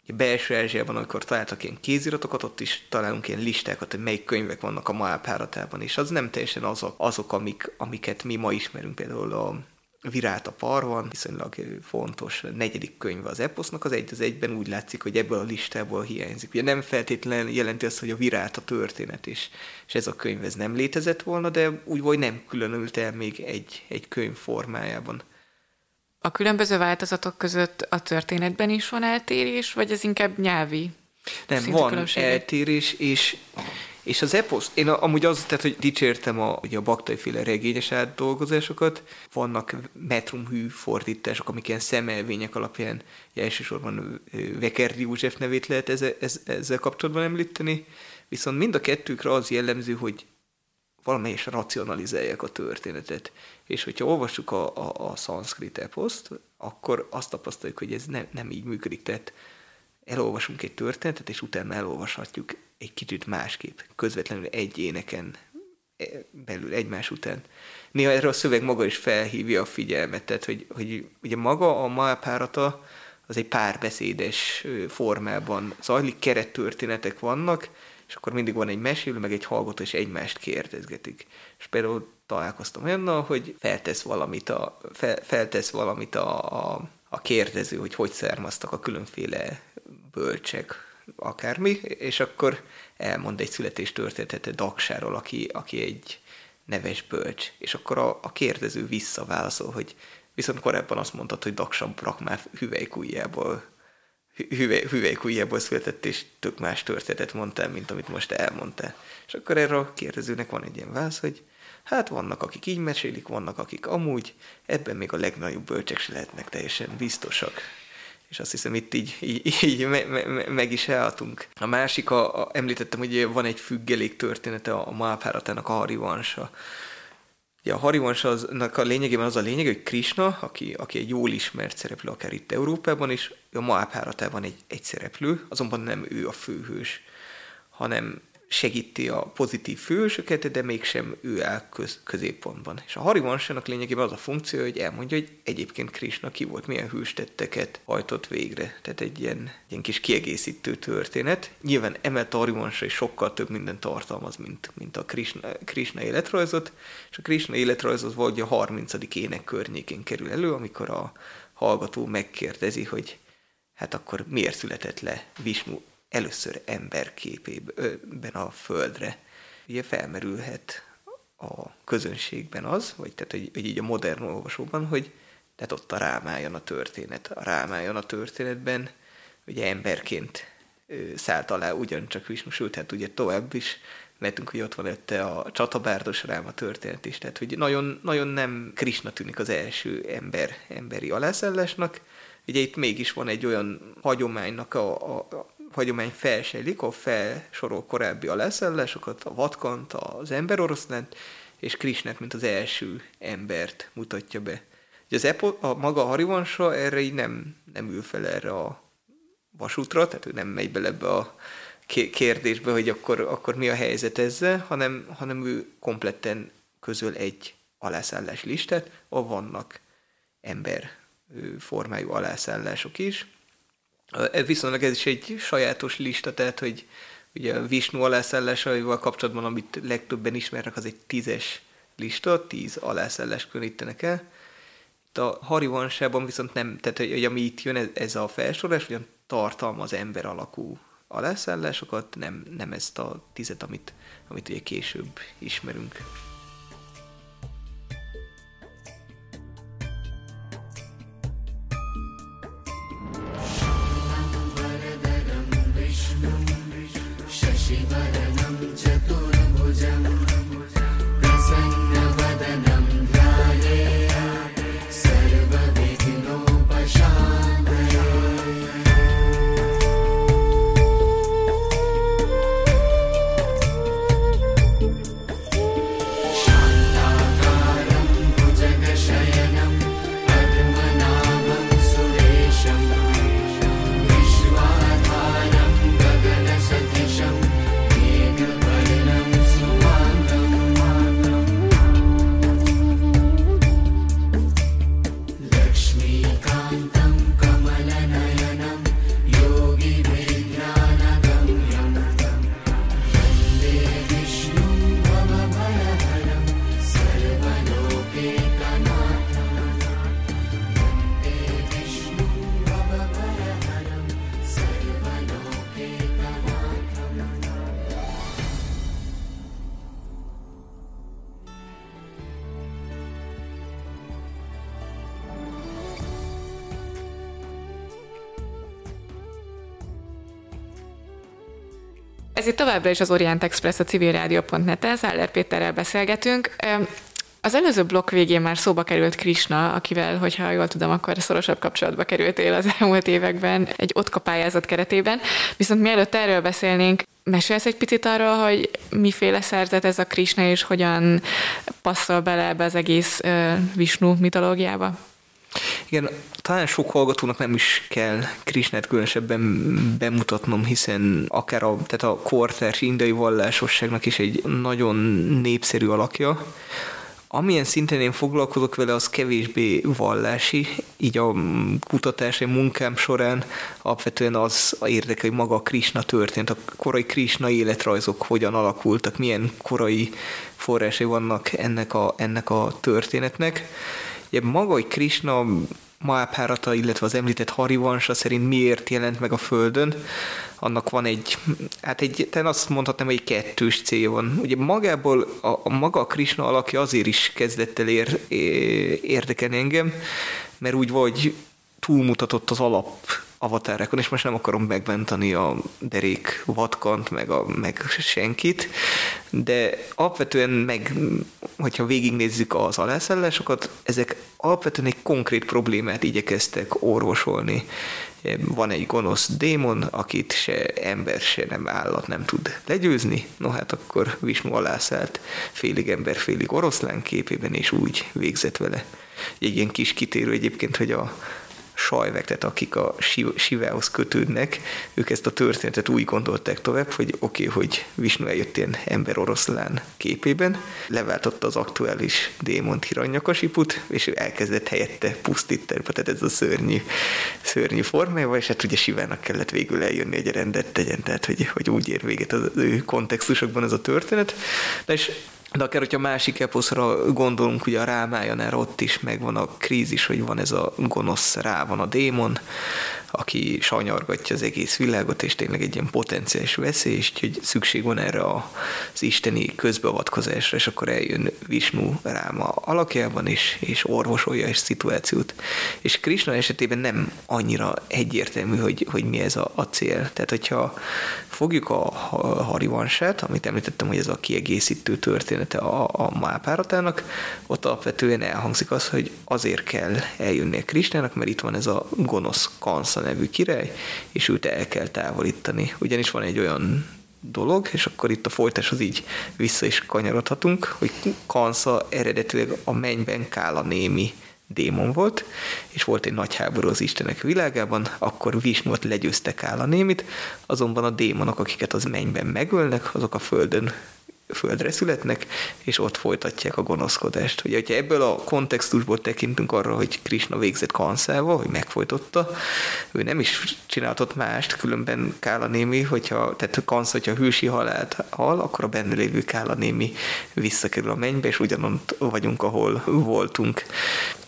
művé belső Ázsiában, amikor találtak ilyen kéziratokat, ott is találunk ilyen listákat, hogy melyik könyvek vannak a Mahápáratában, és az nem teljesen azok, azok amik, amiket mi ma ismerünk, például a Virát a parvan, viszonylag fontos negyedik könyv az eposznak, az egy az egyben úgy látszik, hogy ebből a listából hiányzik. Ugye nem feltétlenül jelenti azt, hogy a Virát a történet is, és ez a könyv ez nem létezett volna, de úgy vagy nem különült el még egy, egy könyv formájában. A különböző változatok között a történetben is van eltérés, vagy ez inkább nyelvi? Nem, van eltérés, és, és az eposz, én amúgy az, tehát, hogy dicsértem a, ugye a baktajféle regényes átdolgozásokat, vannak metrumhű fordítások, amik ilyen szemelvények alapján elsősorban Vekerdi József nevét lehet ezzel, ezzel kapcsolatban említeni, viszont mind a kettőkre az jellemző, hogy valamelyes racionalizálják a történetet. És hogyha olvassuk a, a, a szanszkrit eposzt, akkor azt tapasztaljuk, hogy ez ne, nem így működik. Tehát elolvasunk egy történetet, és utána elolvashatjuk egy kicsit másképp, közvetlenül egy éneken e, belül egymás után. Néha erre a szöveg maga is felhívja a figyelmet, tehát hogy, hogy ugye maga a Mahabharata az egy párbeszédes formában zajlik, kerettörténetek vannak, és akkor mindig van egy mesélő, meg egy hallgató, és egymást kérdezgetik. És például találkoztam olyannal, hogy feltesz valamit a, fel, feltesz valamit a, a, a kérdező, hogy hogy származtak a különféle bölcsek, akármi, és akkor elmond egy születéstörténetet Daksáról, aki, aki egy neves bölcs, és akkor a, a kérdező visszaválaszol, hogy viszont korábban azt mondtad, hogy Daksa Brakmá hüvelykújjából hüvely, született, és tök más történetet mondtál, mint amit most elmondtál. És akkor erre a kérdezőnek van egy ilyen válasz, hogy hát vannak, akik így mesélik, vannak, akik amúgy, ebben még a legnagyobb bölcsek se lehetnek teljesen biztosak. És azt hiszem itt így, így, így me, me, meg is álltunk. A másik, a, a, említettem, hogy van egy függelék története a Mahabharatának a Harivansa. Ugye a Harivansnak a lényegében az a lényeg, hogy Krishna, aki, aki egy jól ismert szereplő, akár itt Európában is, a Mahabharatában egy, egy szereplő, azonban nem ő a főhős, hanem segíti a pozitív fősöket, de mégsem ő áll köz, középpontban. És a Harivansának lényegében az a funkció, hogy elmondja, hogy egyébként Krishna ki volt, milyen hőstetteket hajtott végre. Tehát egy ilyen, ilyen kis kiegészítő történet. Nyilván emelt a Harivansa is sokkal több minden tartalmaz, mint, mint a Krishna, Krishna életrajzot, és a Krishna életrajzot vagy a 30. ének környékén kerül elő, amikor a hallgató megkérdezi, hogy hát akkor miért született le Vishnu először emberképében a földre. Ugye felmerülhet a közönségben az, vagy tehát, hogy, hogy így a modern olvasóban, hogy tehát ott a rámájon a történet. A rámájon a történetben ugye emberként szállt alá ugyancsak Visnu, sőt, hát ugye tovább is mehetünk, hogy ott van ötte a csatabárdos ráma történet is, tehát hogy nagyon, nagyon nem Krisna tűnik az első ember, emberi alászállásnak, ugye itt mégis van egy olyan hagyománynak a, a, hagyomány felsejlik, ahol felsorol korábbi a leszállásokat, a vatkant, az emberoroszlánt, és Krisnát, mint az első embert mutatja be. Ugye az Epo, a maga a Harivansa erre így nem, nem ül fel erre a vasútra, tehát ő nem megy bele ebbe a kérdésbe, hogy akkor, akkor mi a helyzet ezzel, hanem, hanem ő kompletten közöl egy alászállás listát, ahol vannak ember formájú alászállások is, Viszonylag ez is egy sajátos lista, tehát hogy ugye a Vishnu alászállásaival kapcsolatban, amit legtöbben ismernek, az egy tízes lista, tíz alászállás különítenek el. Itt a Harivansában viszont nem, tehát hogy, hogy ami itt jön, ez, ez a felsorolás, ugyan tartalmaz ember alakú alászállásokat, nem, nem ezt a tizet, amit, amit ugye később ismerünk. Továbbra is az Orient Express a civilrádió.net-en, Záller Péterrel beszélgetünk. Az előző blokk végén már szóba került Krishna, akivel, hogyha jól tudom, akkor szorosabb kapcsolatba kerültél az elmúlt években egy otka pályázat keretében. Viszont mielőtt erről beszélnénk, mesélsz egy picit arról, hogy miféle szerzet ez a Krishna, és hogyan passzol bele ebbe az egész uh, Vishnu mitológiába? Igen, talán sok hallgatónak nem is kell Krisnát különösebben bemutatnom, hiszen akár a, tehát a kortárs indiai vallásosságnak is egy nagyon népszerű alakja. Amilyen szinten én foglalkozok vele, az kevésbé vallási, így a kutatási munkám során alapvetően az érdekel, hogy maga a Krishna történt, a korai Krishna életrajzok hogyan alakultak, milyen korai forrásai vannak ennek a, ennek a történetnek. Ugye maga, hogy Krishna Mahabharata, illetve az említett Harivansa szerint miért jelent meg a Földön, annak van egy, hát egy, te azt mondhatnám, hogy egy kettős célja van. Ugye magából a, a maga a Krishna alakja azért is kezdett el ér, érdekelni engem, mert úgy vagy túlmutatott az alap avatárekon, és most nem akarom megmentani a derék vatkant, meg, a, meg senkit, de alapvetően meg, hogyha végignézzük az alászállásokat, ezek alapvetően egy konkrét problémát igyekeztek orvosolni. Van egy gonosz démon, akit se ember, se nem állat nem tud legyőzni, no hát akkor Visnu alászállt félig ember, félig oroszlán képében, és úgy végzett vele. Egy ilyen kis kitérő egyébként, hogy a, sajvek, tehát akik a Sivához kötődnek, ők ezt a történetet úgy gondolták tovább, hogy oké, okay, hogy Vishnu eljött ilyen ember oroszlán képében, leváltotta az aktuális démont Hiranyakasiput, és elkezdett helyette pusztítani, tehát ez a szörnyű, szörnyű formájával, és hát ugye Sivának kellett végül eljönni, egy rendet tegyen, tehát hogy, hogy úgy ér véget az ő kontextusokban ez a történet. De és de akár, hogyha másik eposzra gondolunk, ugye a Rámájanál ott is megvan a krízis, hogy van ez a gonosz rá, van a démon, aki sanyargatja az egész világot, és tényleg egy ilyen potenciális veszély, és hogy szükség van erre az isteni közbeavatkozásra, és akkor eljön Vishnu Ráma alakjában, és, és orvosolja és szituációt. És Krishna esetében nem annyira egyértelmű, hogy, hogy mi ez a, a cél. Tehát, hogyha fogjuk a Harivansát, amit említettem, hogy ez a kiegészítő története a, a mápáratának, ott alapvetően elhangzik az, hogy azért kell eljönni a Krisnának, mert itt van ez a gonosz kansza nevű király, és őt el kell távolítani. Ugyanis van egy olyan dolog, és akkor itt a folytáshoz így vissza is kanyarodhatunk, hogy Kansza eredetileg a mennyben Kála némi démon volt, és volt egy nagy háború az Istenek világában, akkor Visnut legyőzte Kála némit, azonban a démonok, akiket az mennyben megölnek, azok a földön földre születnek, és ott folytatják a gonoszkodást. Ugye, hogyha ebből a kontextusból tekintünk arra, hogy Krishna végzett kanszával, hogy megfojtotta, ő nem is csináltott mást, különben Kála némi, hogyha, tehát Kansz, hogyha hősi halált hal, akkor a benne lévő Kála némi visszakerül a mennybe, és ugyanott vagyunk, ahol voltunk.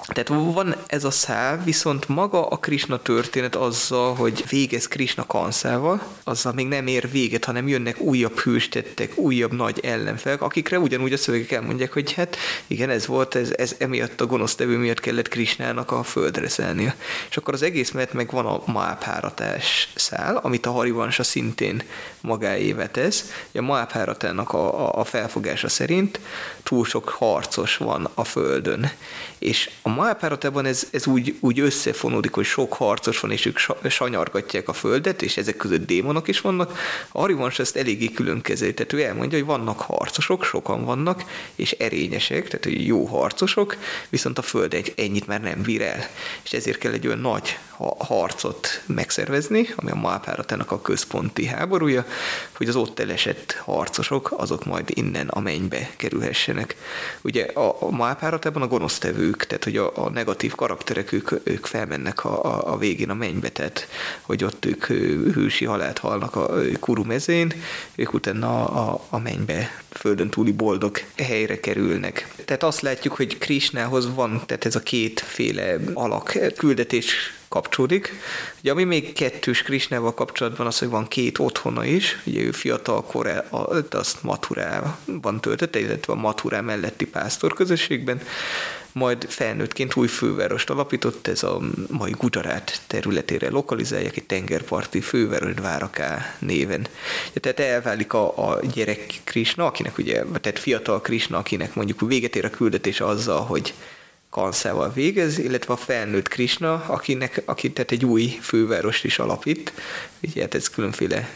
Tehát van ez a szál, viszont maga a Krishna történet azzal, hogy végez Krishna kanszával, azzal még nem ér véget, hanem jönnek újabb hőstettek, újabb nagy ellenfelek, akikre ugyanúgy a szövegek elmondják, hogy hát igen, ez volt, ez, ez emiatt a gonosz tevő miatt kellett Krishnának a földre szelnie. És akkor az egész mert meg van a mápáratás szál, amit a Harivansa szintén magáévet tesz. A mápáratának a, a, a felfogása szerint túl sok harcos van a földön. És a Mahabharatában ez, ez úgy, úgy összefonódik, hogy sok harcos van, és ők sanyargatják a földet, és ezek között démonok is vannak. A Harivans ezt eléggé külön kezeli, tehát ő elmondja, hogy vannak harcosok, sokan vannak, és erényesek, tehát hogy jó harcosok, viszont a föld egy, ennyit már nem bír el. És ezért kell egy olyan nagy harcot megszervezni, ami a Mahabharatának a központi háborúja, hogy az ott elesett harcosok, azok majd innen a mennybe kerülhessenek. Ugye a, a Mahabharatában a gonosztevők, tehát hogy a, a negatív karakterek, ők, ők felmennek a, a, a végén a mennybe, tehát hogy ott ők hősi halált halnak a kuru mezén, ők utána a, a, a mennybe földön túli boldog helyre kerülnek. Tehát azt látjuk, hogy Krisnához van, tehát ez a kétféle alak küldetés kapcsolódik. Ugye ami még kettős Krisnával kapcsolatban az, hogy van két otthona is, ugye ő fiatal korá, azt Maturában töltötte, illetve a Maturá melletti pásztor közösségben, majd felnőttként új fővárost alapított, ez a mai Gujarat területére lokalizálják, egy tengerparti főváros Váraká néven. Tehát elválik a, a gyerek Krishna, akinek ugye, tehát fiatal Krishna, akinek mondjuk véget ér a küldetés azzal, hogy kanszával végez, illetve a felnőtt Krishna, akinek, aki tehát egy új fővárost is alapít. Ugye hát ez különféle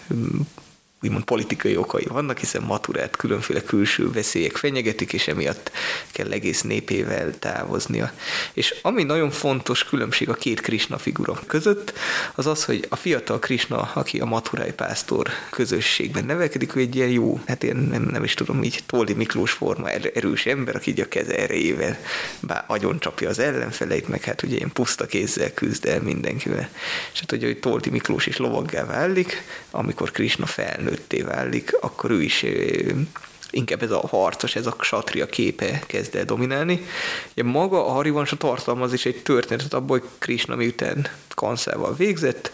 úgymond politikai okai vannak, hiszen Maturát különféle külső veszélyek fenyegetik, és emiatt kell egész népével távoznia. És ami nagyon fontos különbség a két Krishna figura között, az az, hogy a fiatal Krishna, aki a Maturai pásztor közösségben nevelkedik, ő egy ilyen jó, hát én nem, nem is tudom, így Tóli Miklós forma, erős ember, aki így a keze erejével bár agyon csapja az ellenfeleit, meg hát ugye ilyen puszta kézzel küzd el mindenkivel. És hát ugye, hogy Tóli Miklós is lovaggá válik, amikor Krishna felnő felnőtté válik, akkor ő is inkább ez a harcos, ez a satria képe kezd el dominálni. Ugye maga a Harivansa tartalmaz is egy történetet abból, hogy Krishna miután kanszával végzett,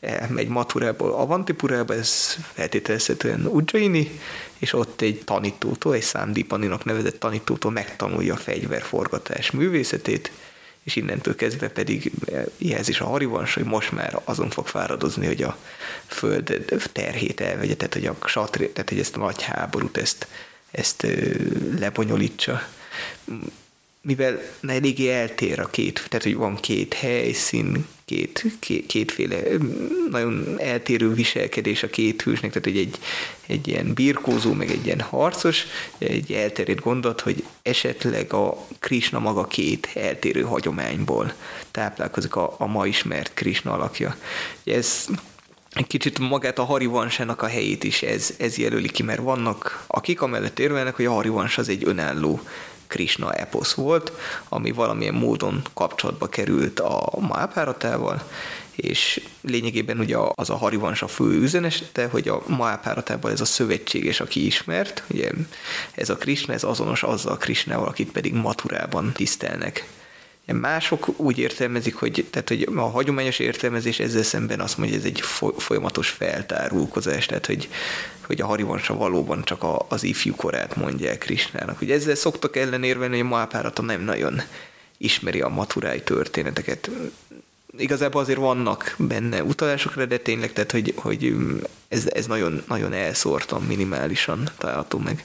elmegy Maturából Avantipurába, ez feltételezhetően Ujjaini, és ott egy tanítótól, egy Szándipaninak nevezett tanítótól megtanulja a fegyverforgatás művészetét, és innentől kezdve pedig jelzés a Harivans, hogy most már azon fog fáradozni, hogy a föld terhét elvegye, tehát hogy a satri, tehát hogy ezt a nagy háborút, ezt, ezt lebonyolítsa. Mivel eléggé eltér a két, tehát hogy van két helyszín, két, két, kétféle nagyon eltérő viselkedés a két hősnek, tehát hogy egy, egy ilyen birkózó, meg egy ilyen harcos, egy elterjedt gondot, hogy esetleg a Krishna maga két eltérő hagyományból táplálkozik a, a ma ismert Krishna alakja. Ez egy kicsit magát a Harivansának a helyét is ez, ez jelöli ki, mert vannak akik amellett érvelnek, hogy a Harivans az egy önálló Krishna eposz volt, ami valamilyen módon kapcsolatba került a Mahabharatával, és lényegében ugye az a Harivans a fő üzenete, hogy a Mahabharatában ez a szövetséges, aki ismert, ugye ez a Krishna, ez azonos azzal a Krishnával, akit pedig Maturában tisztelnek. Mások úgy értelmezik, hogy, tehát, hogy a hagyományos értelmezés ezzel szemben azt mondja, hogy ez egy folyamatos feltárulkozás, tehát hogy, hogy a Harivansa valóban csak a, az ifjú korát mondják Krisnának. Ugye ezzel szoktak ellenérvelni, hogy a Mahápárata nem nagyon ismeri a maturái történeteket. Igazából azért vannak benne utalások de tényleg, tehát hogy, hogy ez, ez nagyon, nagyon elszórtan, minimálisan található meg.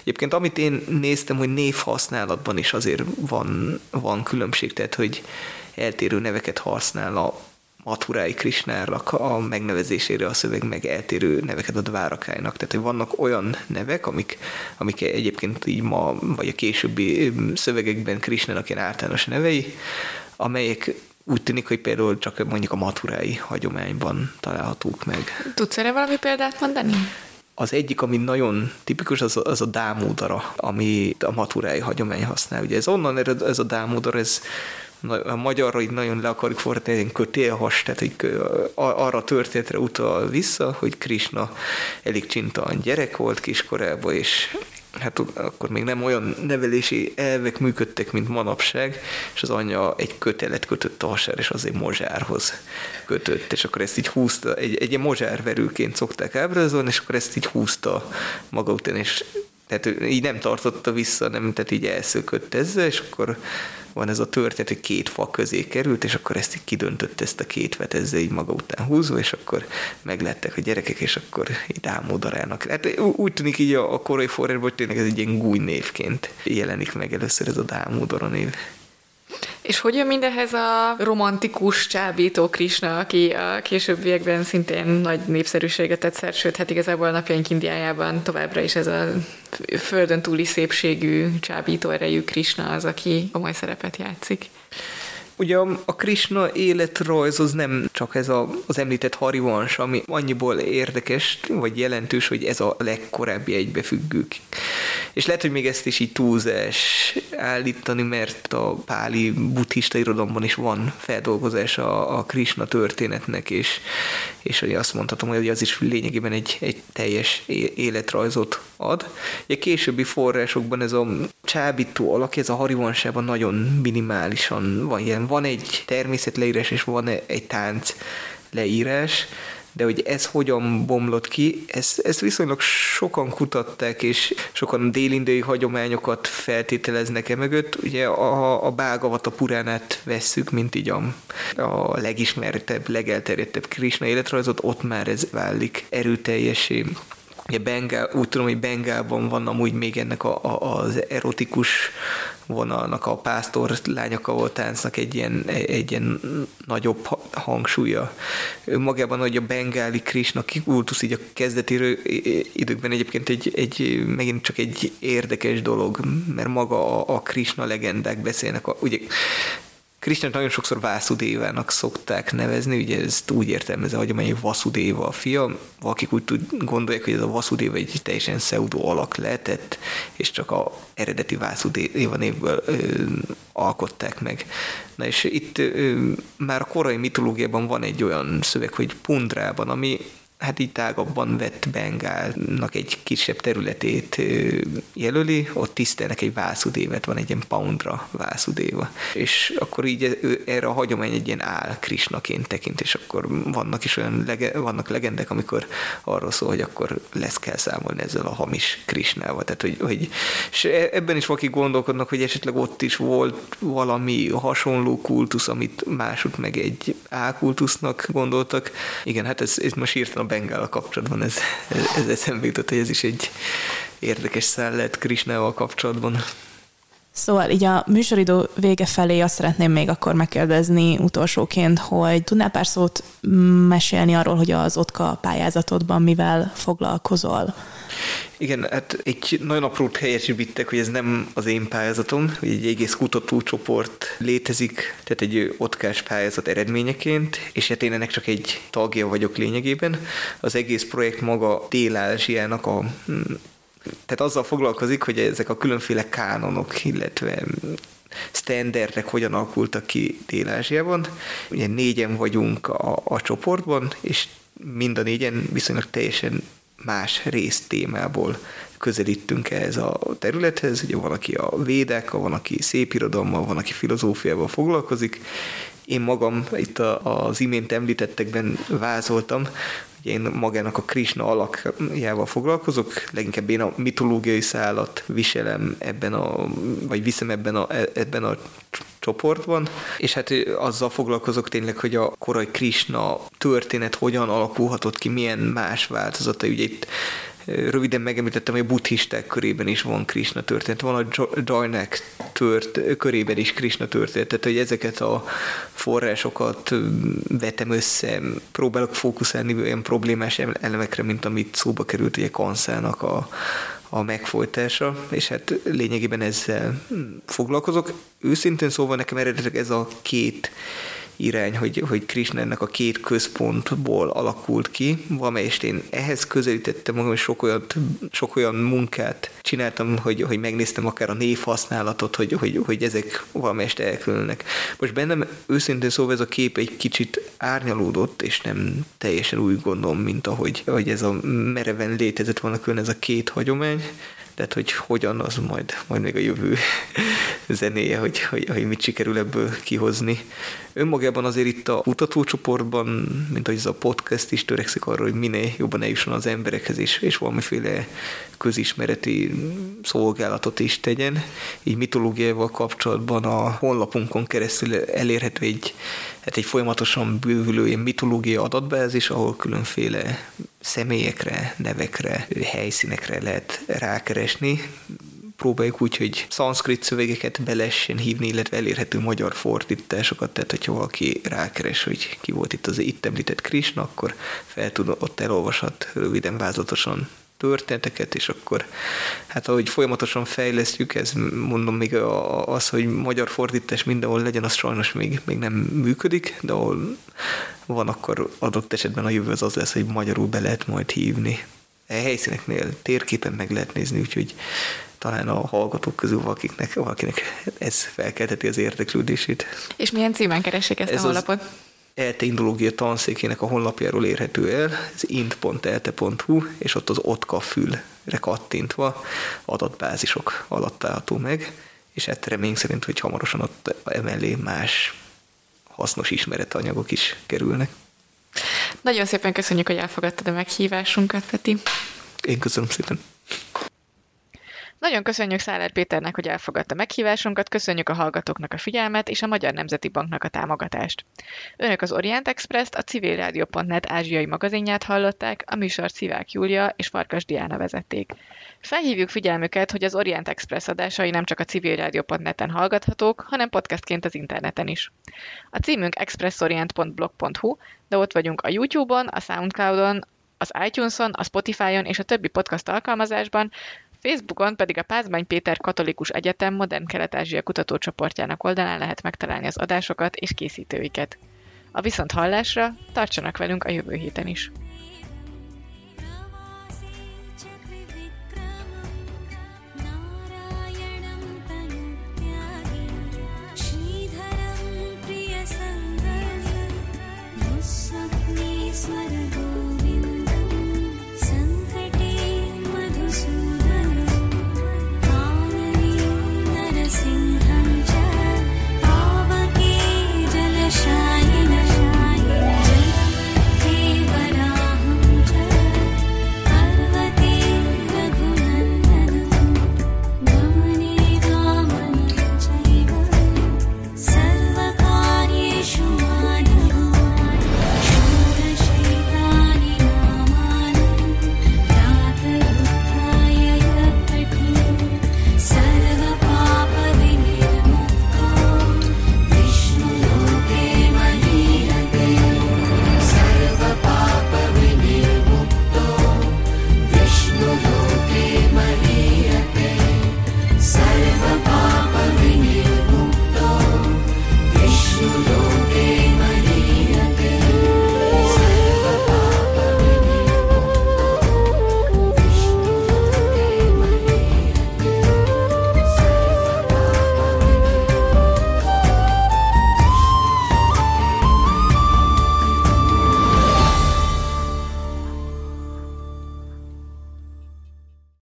Egyébként amit én néztem, hogy névhasználatban is azért van, van különbség, tehát hogy eltérő neveket használ a Maturái Krisnának a megnevezésére a szöveg meg eltérő neveket ad Várakájnak. Tehát, hogy vannak olyan nevek, amik, amik egyébként így ma, vagy a későbbi szövegekben Krisnának ilyen általános nevei, amelyek úgy tűnik, hogy például csak mondjuk a maturái hagyományban találhatók meg. Tudsz erre valami példát mondani? Az egyik, ami nagyon tipikus, az a, az a dámódara, ami a maturái hagyomány használ. Ugye ez onnan ered, ez a dámódara, ez a magyarra így nagyon le akarjuk fordítani, egy kötélhas, tehát hogy arra a történetre utal vissza, hogy Krishna elég csintalan gyerek volt kiskorában, és hát akkor még nem olyan nevelési elvek működtek, mint manapság, és az anyja egy kötelet kötött a hasára, és azért mozsárhoz kötött, és akkor ezt így húzta, egy, egy ilyen mozsárverőként szokták ábrázolni, és akkor ezt így húzta maga után, és tehát így nem tartotta vissza, nem, tehát így elszökött ezzel, és akkor van ez a történet, hogy két fa közé került, és akkor ezt így kidöntött ezt a két vet ezzel így maga után húzva, és akkor meglettek a gyerekek, és akkor így ámódarának. Hát úgy tűnik így a, a korai forrásban, hogy tényleg ez egy ilyen gúj névként jelenik meg először ez a Dámódara név. És hogy jön mindehez a romantikus csábító Krisna, aki a későbbiekben szintén nagy népszerűséget tett szert, sőt, hát igazából a napjaink Indiájában továbbra is ez a földön túli szépségű, csábító erejű Krisna az, aki komoly szerepet játszik. Ugye a Krishna életrajz az nem csak ez a, az említett Harivans, ami annyiból érdekes, vagy jelentős, hogy ez a legkorábbi egybefüggő. És lehet, hogy még ezt is így túlzás állítani, mert a páli buddhista irodalomban is van feldolgozás a, a Krishna történetnek, és, és azt mondhatom, hogy az is lényegében egy, egy teljes életrajzot ad. Egy későbbi forrásokban ez a csábító alak, ez a harivansában nagyon minimálisan van jelen. Van egy természetleírás, és van egy tánc leírás, de hogy ez hogyan bomlott ki, ezt, ezt viszonylag sokan kutatták, és sokan délindai hagyományokat feltételeznek e mögött. Ugye a, a Bágavata Puránát vesszük, mint így a, a legismertebb, legelterjedtebb Krishna életrajzot, ott már ez válik erőteljesé. Ugye Bengál, úgy tudom, hogy Bengálban van amúgy még ennek a, a, az erotikus vonalnak, a pásztor lányaka volt táncnak egy ilyen, egy ilyen nagyobb hangsúlya. Magában, hogy a bengáli Krishna kultusz így a kezdeti időkben egyébként egy, egy, megint csak egy érdekes dolog, mert maga a, a Krishna legendák beszélnek. A, ugye Krisnát nagyon sokszor Vászudévának szokták nevezni, ugye ezt úgy értelmezze, hogy amely Vasudéva a fia, akik úgy tud, gondolják, hogy ez a Vasudéva egy teljesen pseudo alak lehetett, és csak a eredeti Vászudéva névből ö, alkották meg. Na és itt ö, már a korai mitológiában van egy olyan szöveg, hogy Pundrában, ami hát így tágabban vett Bengálnak egy kisebb területét jelöli, ott tisztelnek egy vászudévet, van egy ilyen poundra vászudéva. És akkor így ő erre a hagyomány egy ilyen áll Krisnaként tekint, és akkor vannak is olyan lege, vannak legendek, amikor arról szól, hogy akkor lesz kell számolni ezzel a hamis Krisnával. Tehát, hogy, hogy és e, ebben is valaki gondolkodnak, hogy esetleg ott is volt valami hasonló kultusz, amit másút meg egy álkultusznak gondoltak. Igen, hát ez, ez most írtam Bengál kapcsolatban ez, ez, ez eszembe jutott, hogy ez is egy érdekes szál lehet Krisnával kapcsolatban. Szóval így a műsoridő vége felé azt szeretném még akkor megkérdezni utolsóként, hogy tudnál pár szót mesélni arról, hogy az OTKA pályázatodban mivel foglalkozol? Igen, hát egy nagyon aprót helyesítettek, hogy ez nem az én pályázatom, hogy egy egész kutatócsoport létezik, tehát egy otkás pályázat eredményeként, és hát én ennek csak egy tagja vagyok lényegében. Az egész projekt maga Dél-Ázsiának a tehát azzal foglalkozik, hogy ezek a különféle kánonok, illetve standardek hogyan alakultak ki Dél-Ázsiában. Ugye négyen vagyunk a, a csoportban, és mind a négyen viszonylag teljesen más rész témából közelítünk ehhez a területhez. Ugye van, aki a védek, van, aki szépirodalommal, van, aki filozófiával foglalkozik. Én magam itt az imént említettekben vázoltam, én magának a Krishna alakjával foglalkozok, leginkább én a mitológiai szállat viselem ebben a, vagy viszem ebben a, ebben a csoportban, és hát azzal foglalkozok tényleg, hogy a korai Krishna történet hogyan alakulhatott ki, milyen más változata. Ugye itt röviden megemlítettem, hogy a buddhisták körében is van Krishna történet, van a Jainek tört, körében is Krishna történet, tehát hogy ezeket a forrásokat vetem össze, próbálok fókuszálni olyan problémás elemekre, mint amit szóba került ugye Kanszának a, a megfolytása, és hát lényegében ezzel foglalkozok. Őszintén szóval nekem eredetileg ez a két irány, hogy, hogy Krishna ennek a két központból alakult ki, valamelyest én ehhez közelítettem magam, és sok olyan, sok olyan munkát csináltam, hogy, hogy megnéztem akár a névhasználatot, hogy, hogy, hogy ezek valamelyest elkülönnek. Most bennem őszintén szóval ez a kép egy kicsit árnyalódott, és nem teljesen úgy gondolom, mint ahogy, ahogy ez a mereven létezett volna külön ez a két hagyomány, tehát, hogy hogyan, az majd, majd még a jövő zenéje, hogy, hogy, hogy mit sikerül ebből kihozni. Önmagában azért itt a kutatócsoportban, mint ahogy ez a podcast is törekszik arra, hogy minél jobban eljusson az emberekhez, és, és valamiféle közismereti szolgálatot is tegyen. Így mitológiával kapcsolatban a honlapunkon keresztül elérhető egy, hát egy folyamatosan bővülő ilyen mitológia adatbázis, ahol különféle személyekre, nevekre, helyszínekre lehet rákeresni, próbáljuk úgy, hogy szanszkrit szövegeket be hívni, illetve elérhető magyar fordításokat, tehát hogyha valaki rákeres, hogy ki volt itt az itt említett Krisna, akkor fel tud, ott elolvashat röviden, vázlatosan történeteket, és akkor hát ahogy folyamatosan fejlesztjük, ez mondom még az, hogy magyar fordítás mindenhol legyen, az sajnos még, még nem működik, de ahol van, akkor adott esetben a jövő az az lesz, hogy magyarul be lehet majd hívni. E helyszíneknél térképen meg lehet nézni, úgyhogy talán a hallgatók közül valakinek, valakinek ez felkelteti az érdeklődését. És milyen címen keresik ezt ez a honlapot? ELTE indológia tanszékének a honlapjáról érhető el, ez int.elte.hu, és ott az otka fülre kattintva adatbázisok alatt található meg, és hát remény szerint, hogy hamarosan ott emellé más hasznos ismeretanyagok is kerülnek. Nagyon szépen köszönjük, hogy elfogadtad a meghívásunkat, Peti. Én köszönöm szépen. Nagyon köszönjük Száller Péternek, hogy elfogadta meghívásunkat, köszönjük a hallgatóknak a figyelmet és a Magyar Nemzeti Banknak a támogatást. Önök az Orient Express-t, a civilrádió.net ázsiai magazinját hallották, a műsor Szivák Júlia és Farkas Diana vezették. Felhívjuk figyelmüket, hogy az Orient Express adásai nem csak a civilrádió.net-en hallgathatók, hanem podcastként az interneten is. A címünk expressorient.blog.hu, de ott vagyunk a YouTube-on, a Soundcloud-on, az iTunes-on, a Spotify-on és a többi podcast alkalmazásban, Facebookon pedig a Pázmány Péter Katolikus Egyetem Modern Kelet-Ázsia kutatócsoportjának oldalán lehet megtalálni az adásokat és készítőiket. A viszont hallásra tartsanak velünk a jövő héten is!